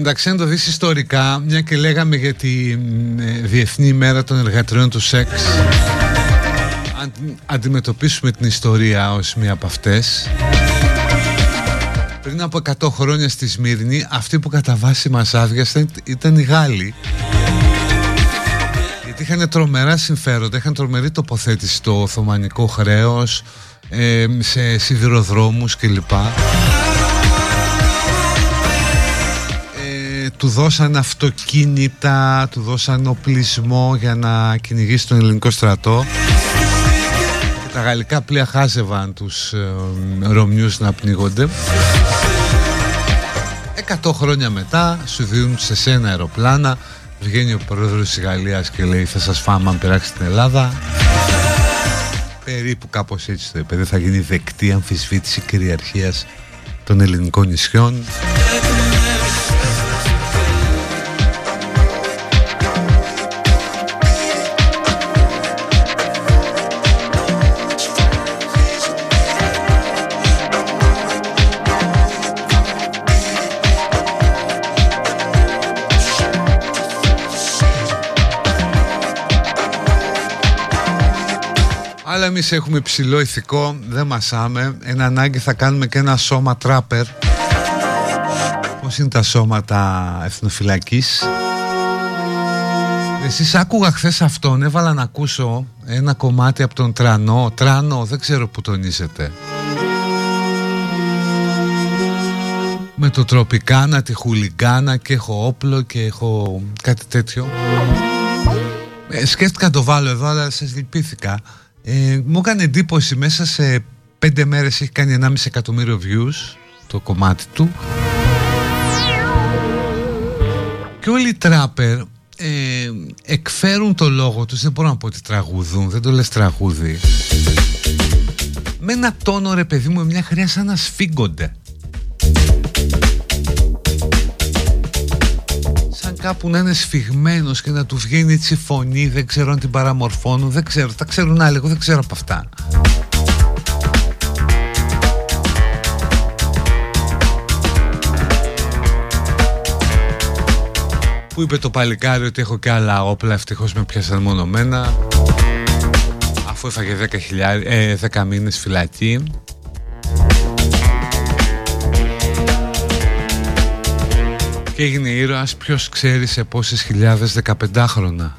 Μεταξύ, αν το δεις ιστορικά, μια και λέγαμε για τη μ, ε, Διεθνή ημέρα των εργατριών του σεξ, αν αντιμετωπίσουμε την ιστορία ως μία από αυτές, πριν από 100 χρόνια στη Σμύρνη, αυτοί που κατά βάση μας άδειασαν ήταν οι Γάλλοι. Γιατί είχαν τρομερά συμφέροντα, είχαν τρομερή τοποθέτηση στο Οθωμανικό χρέος, ε, σε σιδηροδρόμους κλπ. Του δώσαν αυτοκίνητα, του δώσαν οπλισμό για να κυνηγήσει τον ελληνικό στρατό. Και τα γαλλικά πλοία χάζευαν τους ε, Ρωμιούς να πνίγονται 100 χρόνια μετά σου δίνουν σε σένα αεροπλάνα. Βγαίνει ο πρόεδρος της Γαλλίας και λέει θα σας φάμε αν πειράξει στην Ελλάδα περίπου κάπως έτσι το είπε δεν θα γίνει δεκτή αμφισβήτηση κυριαρχίας των ελληνικών νησιών εμείς έχουμε υψηλό ηθικό, δεν μασάμε. Ένα ανάγκη θα κάνουμε και ένα σώμα τράπερ. Πώς είναι τα σώματα εθνοφυλακής; Εσείς άκουγα χθες αυτόν, έβαλα να ακούσω ένα κομμάτι από τον Τρανό. Τρανό, δεν ξέρω που τονίζετε. Με το τροπικάνα, τη χουλιγκάνα και έχω όπλο και έχω κάτι τέτοιο. Ε, σκέφτηκα να το βάλω εδώ, αλλά σας λυπήθηκα. Ε, μου έκανε εντύπωση μέσα σε πέντε μέρες έχει κάνει 1,5 εκατομμύριο views το κομμάτι του. Και όλοι οι τράπερ ε, εκφέρουν το λόγο τους, δεν μπορώ να πω ότι τραγουδούν, δεν το λες τραγούδι. Με ένα τόνο ρε παιδί μου, με μια χρειά σαν να σφίγγονται. Κάπου να είναι σφιγμένος και να του βγαίνει έτσι φωνή, δεν ξέρω αν την παραμορφώνουν, δεν ξέρω, τα ξέρουν άλλοι, εγώ δεν ξέρω από αυτά. Που είπε το παλικάρι ότι έχω και άλλα όπλα, ευτυχώς με πιάσαν μονομένα Αφού έφαγε 10, χιλιάρι, ε, 10 μήνες φυλακή Και έγινε ήρωας ποιος ξέρει σε πόσες χιλιάδες 15 χρόνια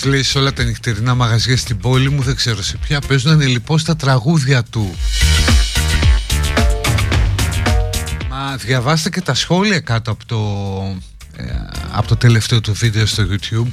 Να κάποιος λέει σε όλα τα νυχτερινά μαγαζιά στην πόλη μου Δεν ξέρω σε ποια. Παίζουν λοιπόν τα τραγούδια του. Μα διαβάστε και τα σχόλια κάτω από το, ε, από το τελευταίο του βίντεο στο YouTube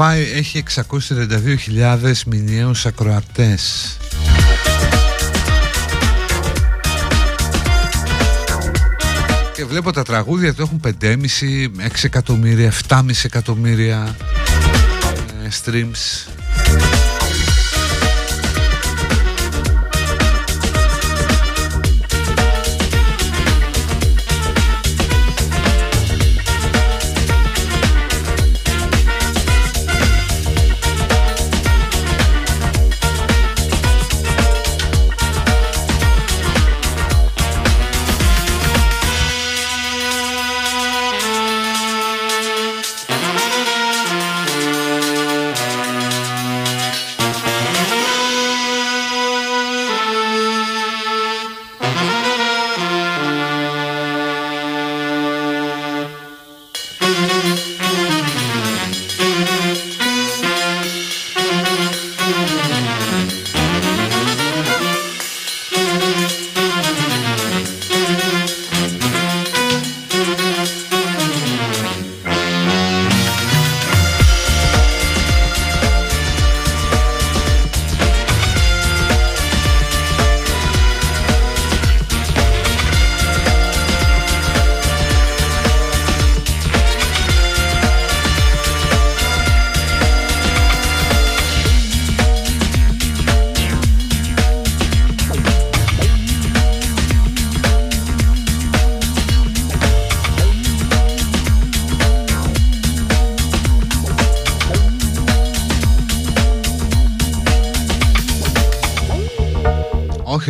Spotify έχει 632.000 μηνιαίους ακροατές. Και βλέπω τα τραγούδια του έχουν 5,5, 6 εκατομμύρια, 7,5 εκατομμύρια ε, streams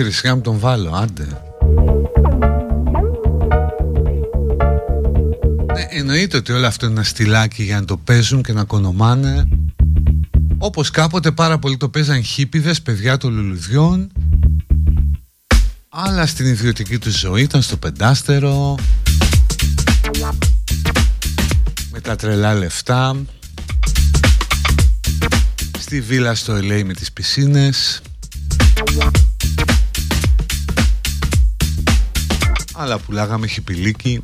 Όχι ρε σιγά μου τον βάλω, άντε. Ναι, εννοείται ότι όλο αυτό είναι ένα στυλάκι για να το παίζουν και να κονομάνε. Όπως κάποτε πάρα πολύ το παίζαν χίπιδες, παιδιά των λουλουδιών. Αλλά στην ιδιωτική τους ζωή ήταν στο πεντάστερο. Με τα τρελά λεφτά. Στη βίλα στο LA με τις πισίνες. Αλλά πουλάγαμε χιπηλίκι.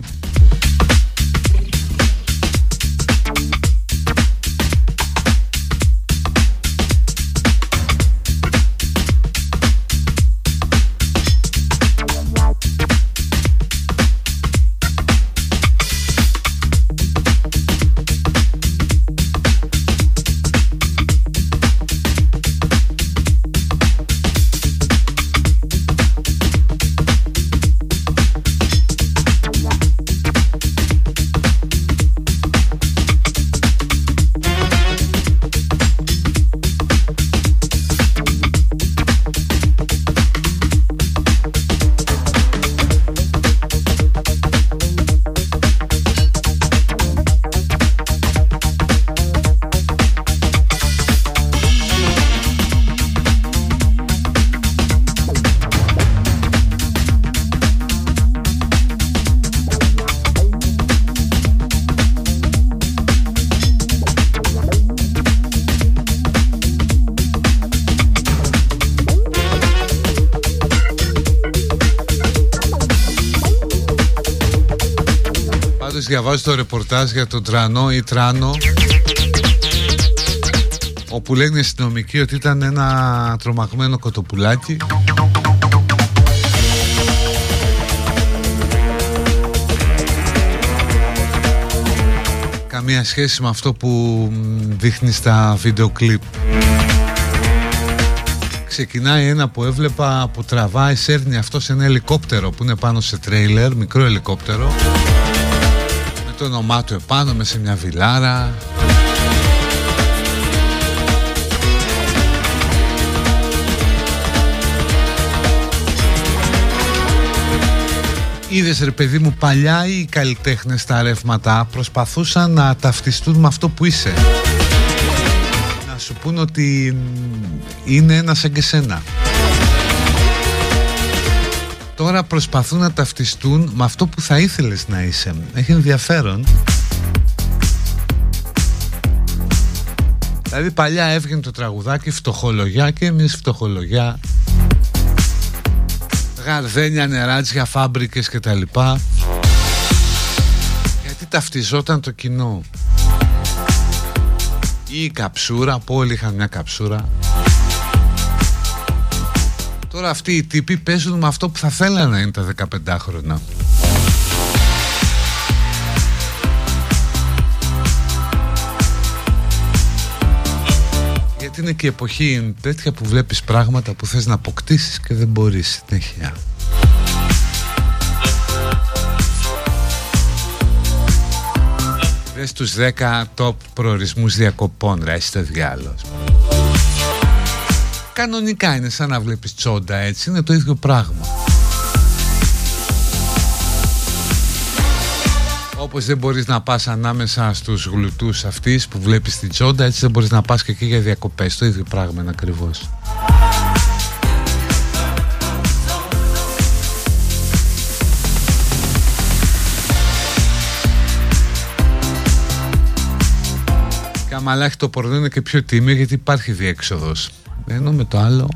Πάντως διαβάζω το ρεπορτάζ για τον Τρανό ή Τράνο όπου λένε οι αστυνομικοί ότι ήταν ένα τρομαγμένο κοτοπουλάκι. Καμία σχέση με αυτό που μ, δείχνει στα βίντεο κλιπ. Ξεκινάει ένα που έβλεπα που τραβάει, σέρνει αυτό σε ένα ελικόπτερο που είναι πάνω σε τρέιλερ, μικρό ελικόπτερο. με το όνομά του επάνω με σε μια βιλάρα. Είδες ρε παιδί μου παλιά οι καλλιτέχνες στα ρεύματα προσπαθούσαν να ταυτιστούν με αυτό που είσαι. Να σου πούν ότι μ, είναι ένα σαν και σένα Τώρα προσπαθούν να ταυτιστούν με αυτό που θα ήθελες να είσαι. Έχει ενδιαφέρον. Δηλαδή παλιά έβγαινε το τραγουδάκι φτωχολογιά και εμείς φτωχολογιά. Γαρδένια, νεράτζια, φάμπρικες και τα λοιπά. Γιατί ταυτιζόταν το κοινό. Ή η καψούρα, που όλοι είχαν μια καψούρα Τώρα αυτοί οι τύποι παίζουν με αυτό που θα θέλανε να είναι τα 15 χρόνια Γιατί είναι και η εποχή τέτοια που βλέπεις πράγματα που θες να αποκτήσεις και δεν μπορείς συνέχεια. Δες τους 10 top προορισμούς διακοπών, ρε, στο διάλογο. Κανονικά είναι σαν να βλέπεις τσόντα έτσι, είναι το ίδιο πράγμα. Όπως δεν μπορείς να πας ανάμεσα στους γλουτούς αυτής που βλέπεις την τσόντα, έτσι δεν μπορείς να πας και εκεί για διακοπές. Το ίδιο πράγμα είναι ακριβώς. Και άμα αλλά έχει το πορνό είναι και πιο τίμιο γιατί υπάρχει διέξοδος. Ενώ με το άλλο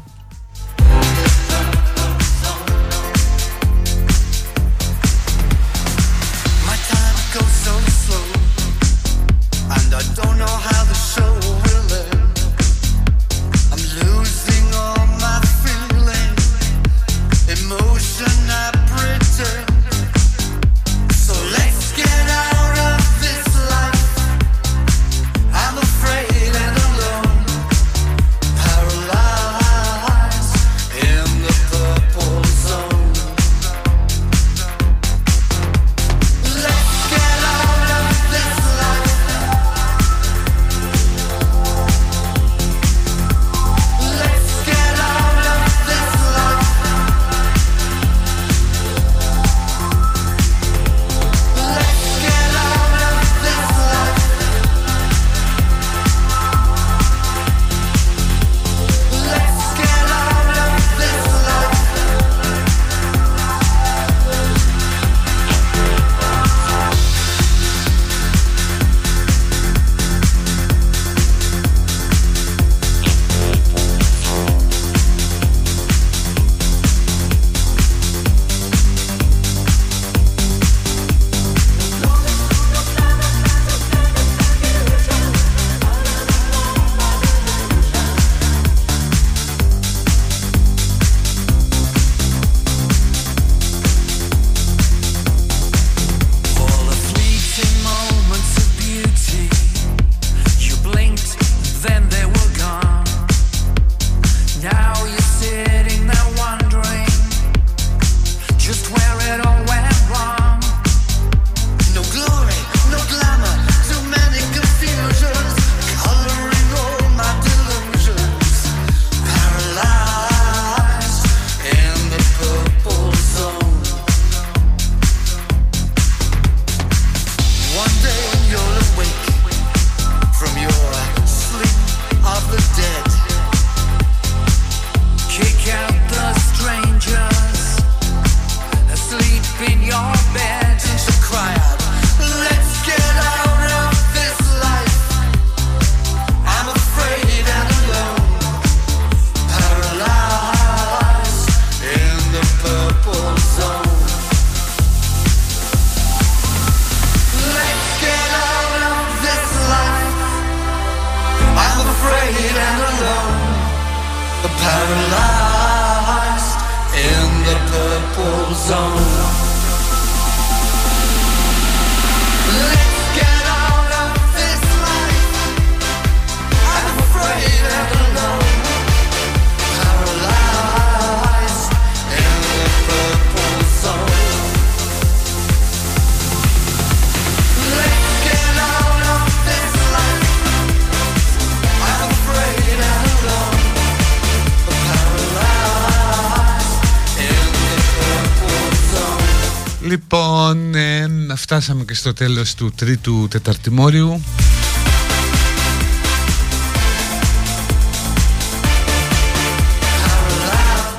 φτάσαμε και στο τέλος του τρίτου τεταρτημόριου.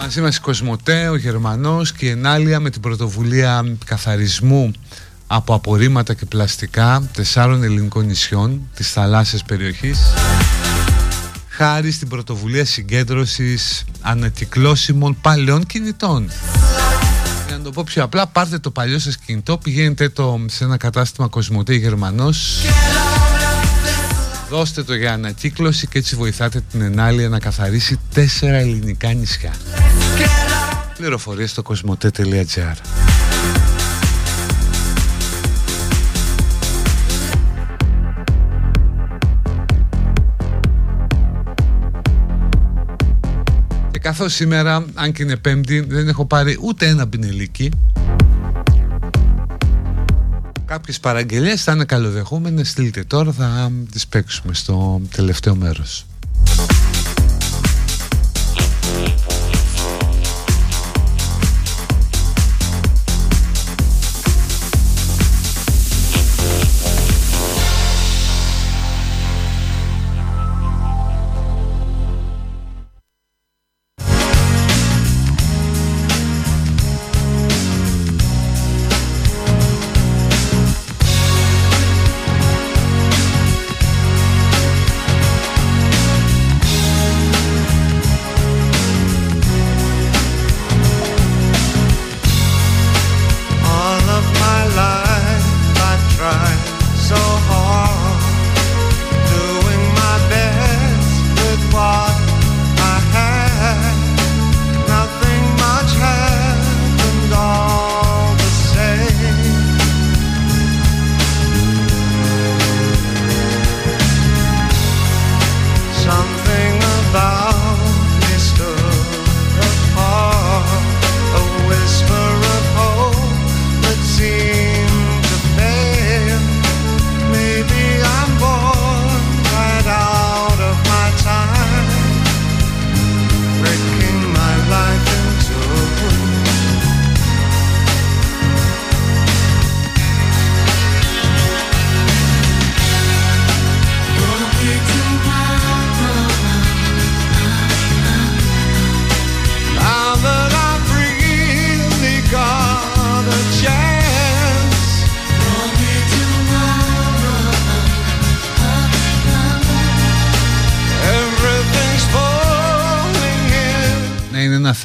Μαζί μας η Κοσμοτέ, ο Γερμανός και η Ενάλια με την πρωτοβουλία καθαρισμού από απορρίμματα και πλαστικά τεσσάρων ελληνικών νησιών της θαλάσσιας περιοχής χάρη στην πρωτοβουλία συγκέντρωσης ανακυκλώσιμων παλαιών κινητών. Για να το πω πιο απλά, πάρτε το παλιό σας κινητό, πηγαίνετε το σε ένα κατάστημα Κοσμοτέ Γερμανός, δώστε το για ανακύκλωση και έτσι βοηθάτε την Ενάλια να καθαρίσει τέσσερα ελληνικά νησιά. Πληροφορίες στο κοσμοτέ.gr καθώς σήμερα, αν και είναι πέμπτη, δεν έχω πάρει ούτε ένα πινελίκι Κάποιες παραγγελίες θα είναι καλοδεχούμενες, στείλτε τώρα, θα τις παίξουμε στο τελευταίο μέρος.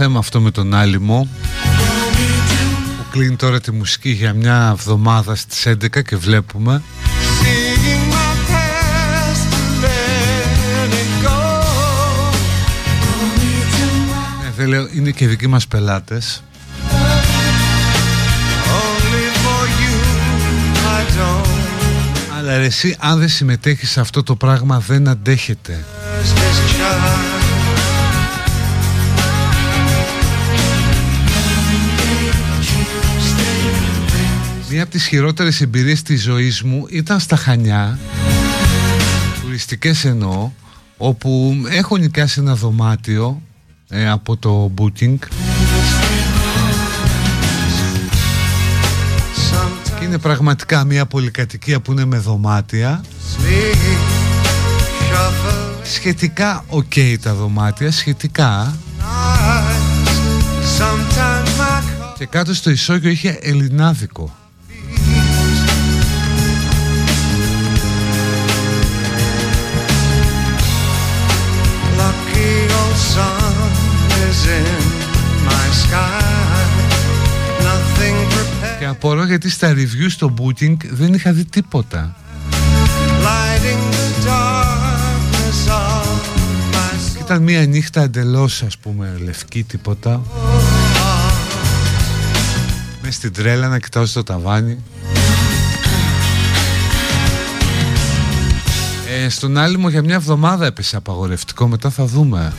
Θέμα αυτό με τον Άλυμο που κλείνει τώρα τη μουσική για μια εβδομάδα στις 11 και βλέπουμε. Seeing my past and let it go. ναι, δεν λέω, είναι και δικοί μας πελάτες. Only for you, I don't αλλά ρε, εσύ αν δεν συμμετέχεις σε αυτό το πράγμα δεν αντέχετε Μία από τις χειρότερες εμπειρίες της ζωής μου ήταν στα Χανιά Τουριστικές εννοώ Όπου έχω νοικιάσει ένα δωμάτιο ε, από το booking. Και είναι πραγματικά μια πολυκατοικία που είναι με δωμάτια. Sleep, shuffle Σχετικά οκ τα δωμάτια, σχετικά. Nights. Sometimes my Και κάτω στο ισόγειο είχε ελληνάδικο Και απορώ γιατί στα review στο booking δεν είχα δει τίποτα. Lighting the darkness of my soul. Ήταν ήταν μια νύχτα εντελώς ας πούμε λευκή τίποτα. Μες στην τρέλα να κοιτάω στο ταβάνι. Ε, Στον άλυμο για μια εβδομάδα έπεσε απαγορευτικό μετά θα δούμε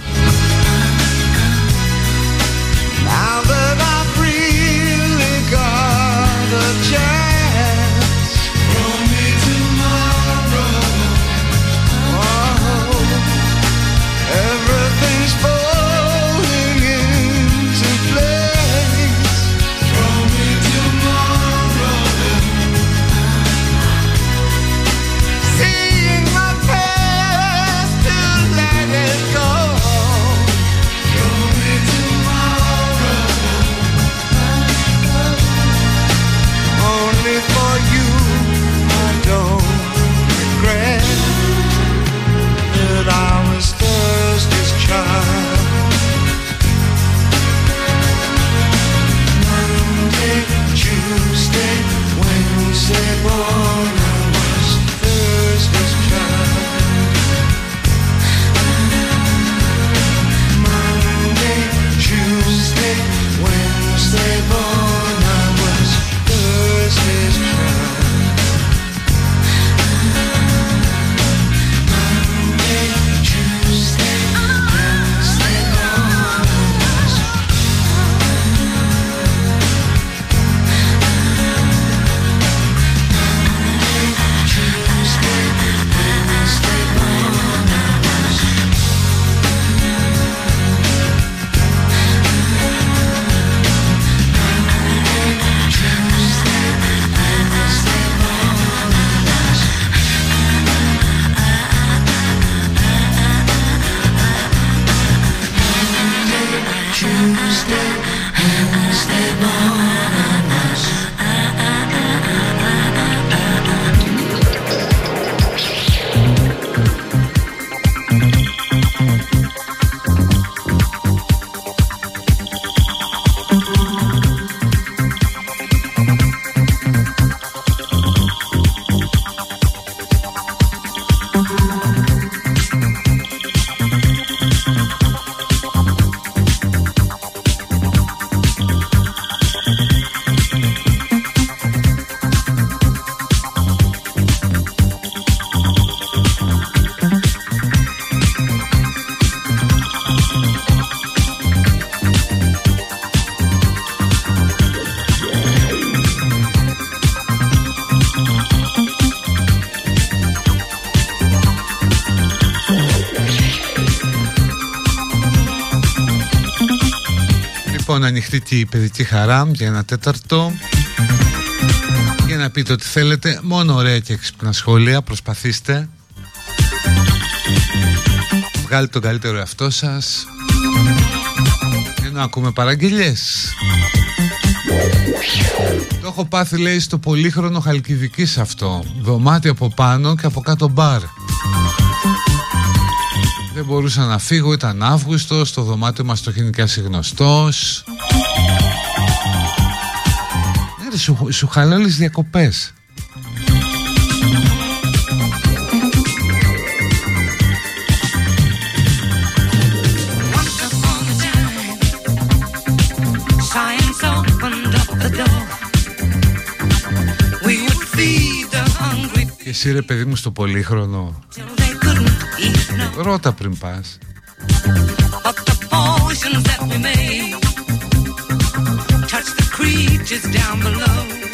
Λοιπόν, ανοιχτή τη παιδική χαρά για ένα τέταρτο. Για να πείτε ότι θέλετε. Μόνο ωραία και έξυπνα σχόλια. Προσπαθήστε. Βγάλετε τον καλύτερο εαυτό σας. Ενώ ακούμε παραγγελίες. Το έχω πάθει λέει στο πολύχρονο Χαλκιδικής αυτό. Δωμάτιο από πάνω και από κάτω μπαρ. Δεν μπορούσα να φύγω, ήταν Αύγουστος, το δωμάτιο μας το έχει νοικιάσει γνωστός. Ναι, ρε, σου, σου χαλάω όλες τις διακοπές. Science opened up the door. We would feed the hungry Και εσύ ρε παιδί μου στο πολύχρονο. till they couldn't eat no. Ρώτα πριν πας. Creatures down below.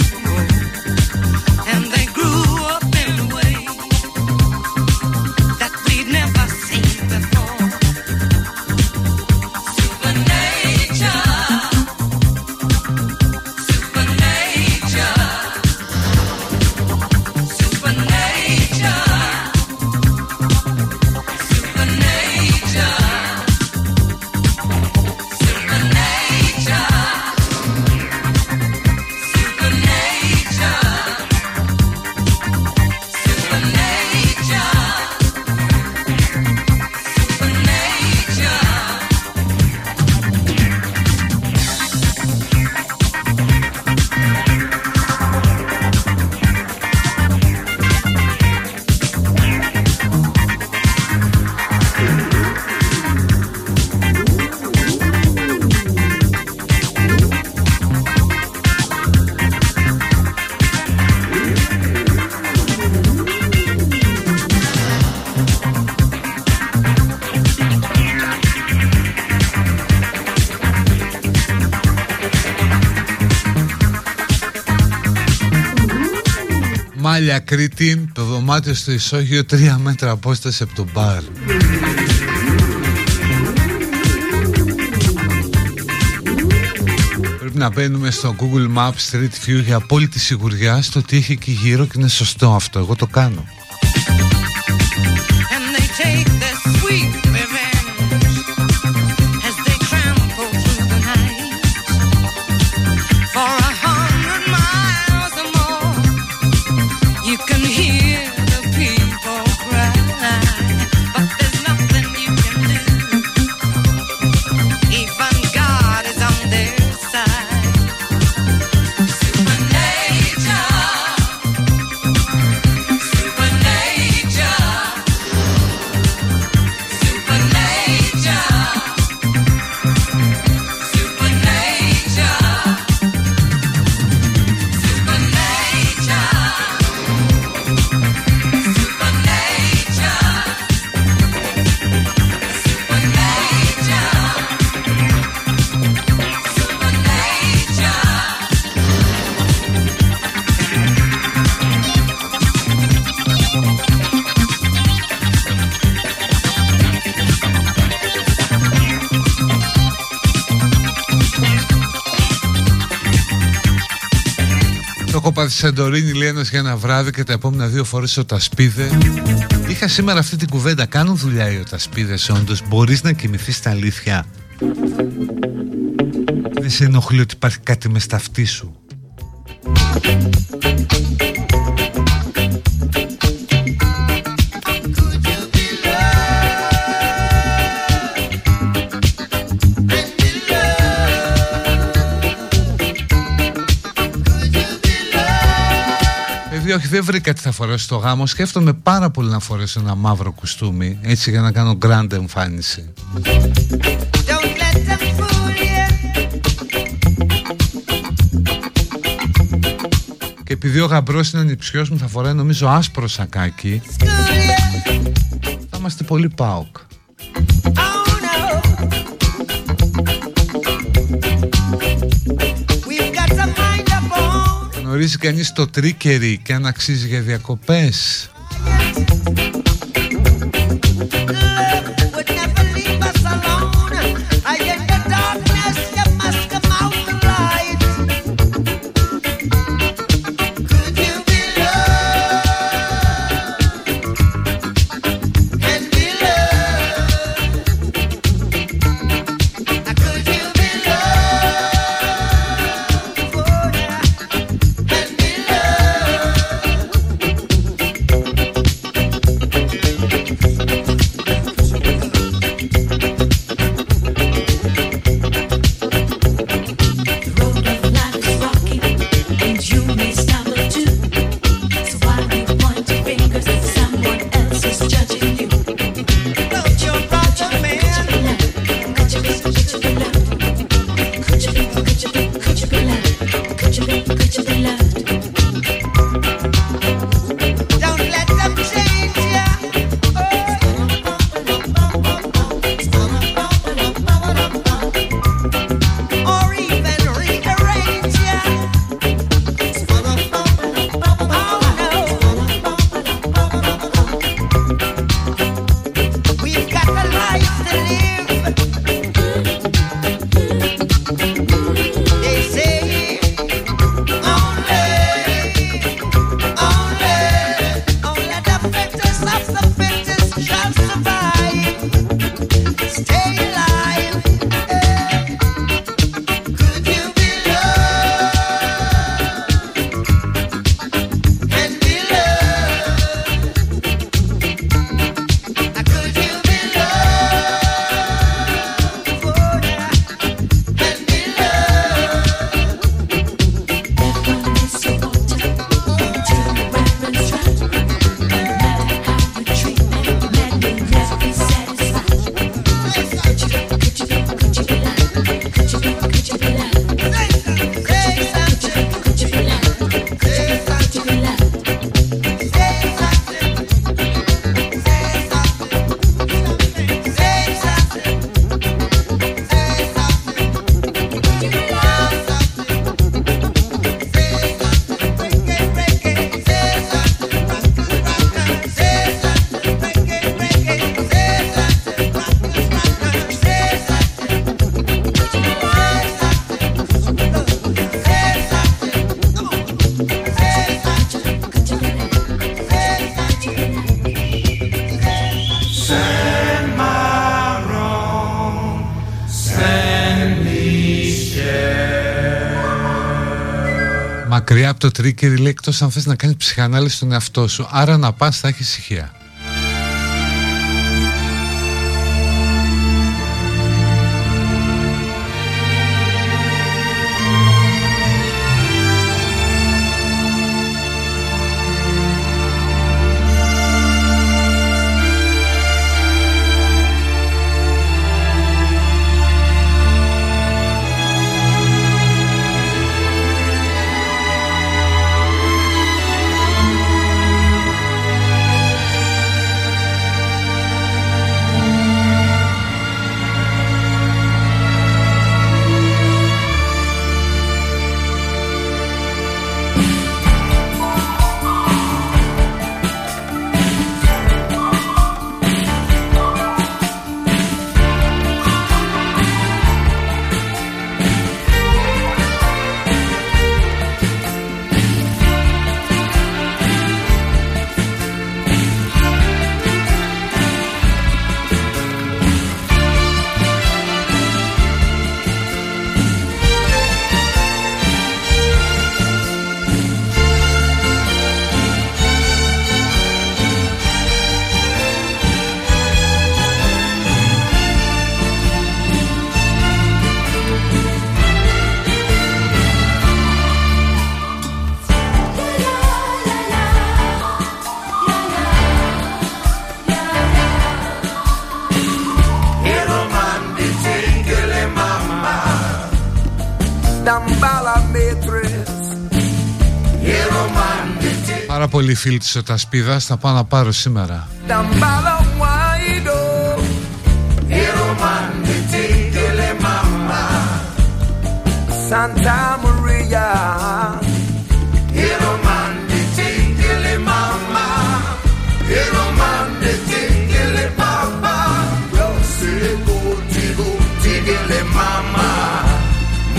Χάλια Κρήτη, το δωμάτιο στο ισόγειο 3 μέτρα απόσταση από το μπαρ. Πρέπει να μπαίνουμε στο Google Maps Street View για απόλυτη σιγουριά στο τι έχει εκεί γύρω και είναι σωστό αυτό. Εγώ το κάνω. Σαντορίνη λέει ένας για ένα βράδυ και τα επόμενα δύο φορές ο Τασπίδε. Είχα σήμερα αυτή την κουβέντα. Κάνουν δουλειά οι Τασπίδες όντως. Μπορείς να κοιμηθείς στα αλήθεια. Δεν σε ενοχλεί ότι υπάρχει κάτι μες στα αυτή σου. Δεν βρήκα τι θα φορέσω στο γάμο. Σκέφτομαι πάρα πολύ να φορέσω ένα μαύρο κουστούμι. Έτσι για να κάνω grand εμφάνιση. Don't let them fool you. Και επειδή ο γαμπρός είναι ο νηψιός μου, θα φοράει νομίζω άσπρο σακάκι. School you. Θα είμαστε πολύ πάοκ. Γνωρίζει κανείς το τρίκερι και αν αξίζει για διακοπές; Μακριά από το τρίκερ λέει εκτός αν θες να κάνεις ψυχανάλυση στον εαυτό σου άρα να πας θα έχεις ησυχία Πάρα πολλοί φίλοι της Οτασπίδας. Θα πάω να πάρω σήμερα. Santa Maria.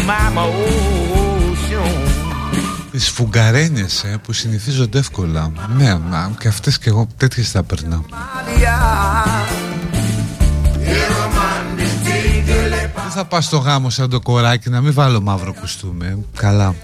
Mama Ocean. Τις φουγκαρένιες ε, που συνηθίζονται εύκολα. Ναι, μα, και αυτές και εγώ τέτοιες θα περνάω. Δεν θα πας στο γάμο σαν το κοράκι να μην βάλω μαύρο κουστούμι ε. Καλά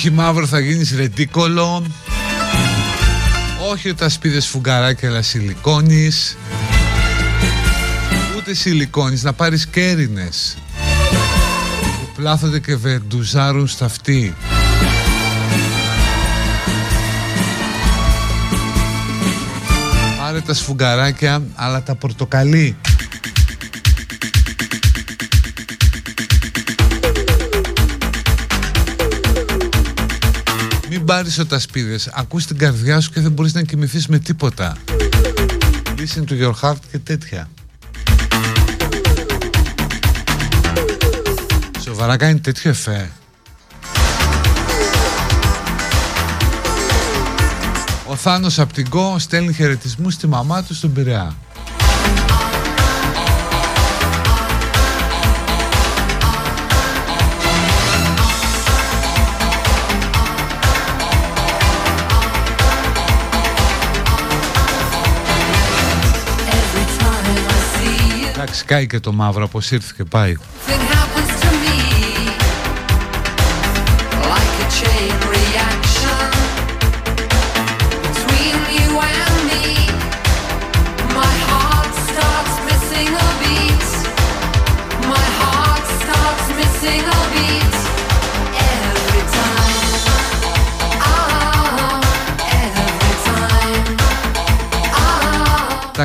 Όχι μαύρο θα γίνεις ρετίκολο Όχι τα σπίδες φουγκαράκια αλλά σιλικόνης. Ούτε σιλικόνης να πάρεις κέρινες. Που πλάθονται και βεντουζάρουν στα αυτή. Πάρε τα σφουγγαράκια αλλά τα πορτοκαλί Μην πάρεις οτασπίδες Ακούς την καρδιά σου και δεν μπορείς να κοιμηθείς με τίποτα. Listen to your heart και τέτοια. Σοβαρά κάνει τέτοιο εφέ. Ο Θάνος από την ΚΟ στέλνει χαιρετισμούς στη μαμά του στον Πειραιά Εντάξει, κάει και το μαύρο, και πάει.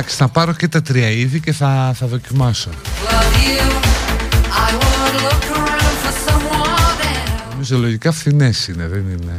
εντάξει, θα πάρω και τα τρία είδη και θα, θα δοκιμάσω. Νομίζω λογικά φθηνές είναι, δεν είναι.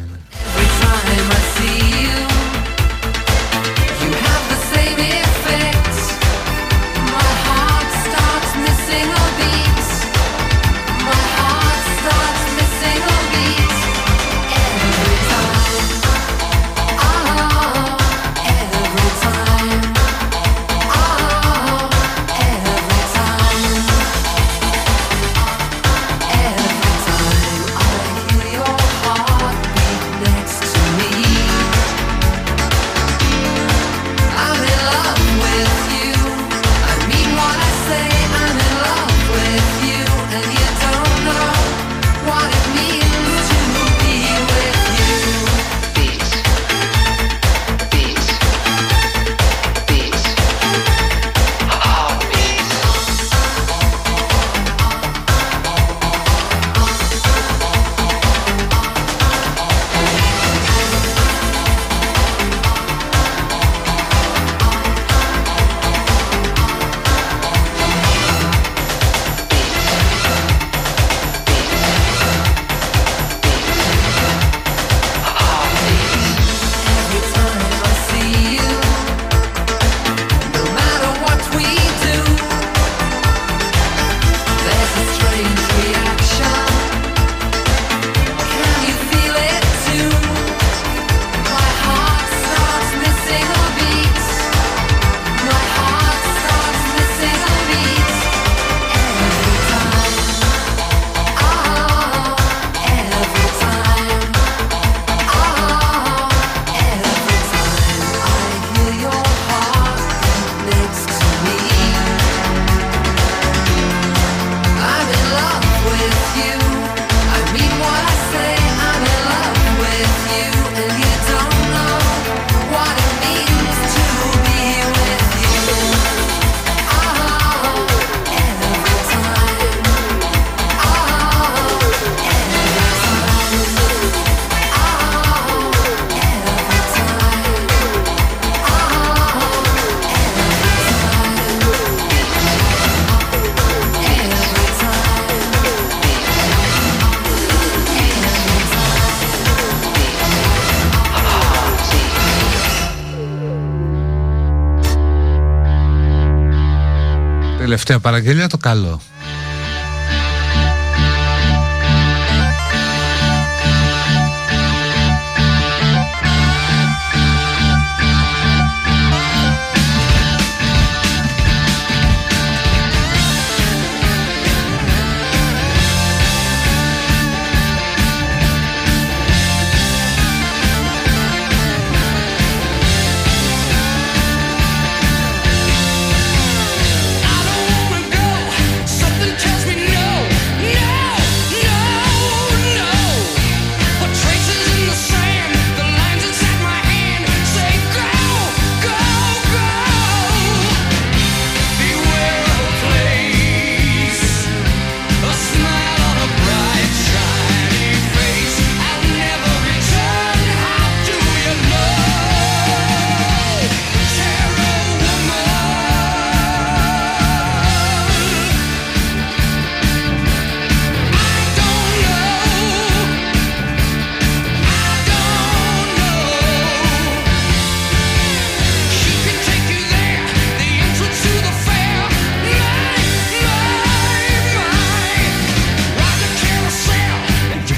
τελευταία παραγγελία το καλό.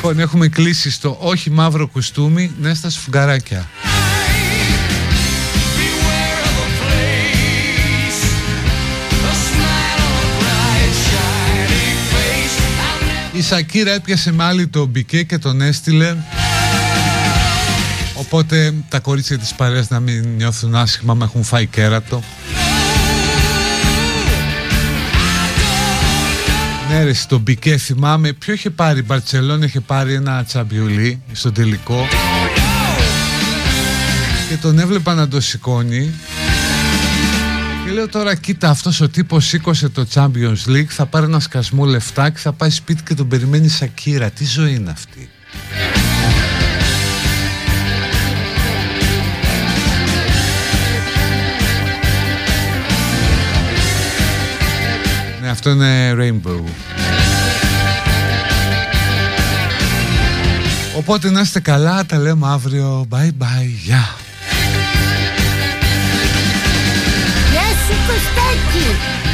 Λοιπόν, έχουμε κλείσει στο όχι μαύρο κουστούμι, ναι στα σφουγγαράκια. Η Σακύρα έπιασε μάλι το μπικέ και τον έστειλε Οπότε τα κορίτσια της παρέας να μην νιώθουν άσχημα με έχουν φάει κέρατο Ναι ρε στον Πικέ θυμάμαι. Ποιο είχε πάρει η Μπαρτσελόνη είχε πάρει ένα τσαμπιουλί στον τελικό. Και τον έβλεπα να το σηκώνει. Και λέω τώρα κοίτα αυτός ο τύπος σήκωσε το Champions League Θα πάρει ένα σκασμό λεφτά και θα πάει σπίτι και τον περιμένει Σακύρα Τι ζωή είναι αυτή; Αυτό είναι Rainbow Οπότε να είστε καλά, τα λέμε αύριο. Bye bye, γεια. Γεια σου Κωστάκη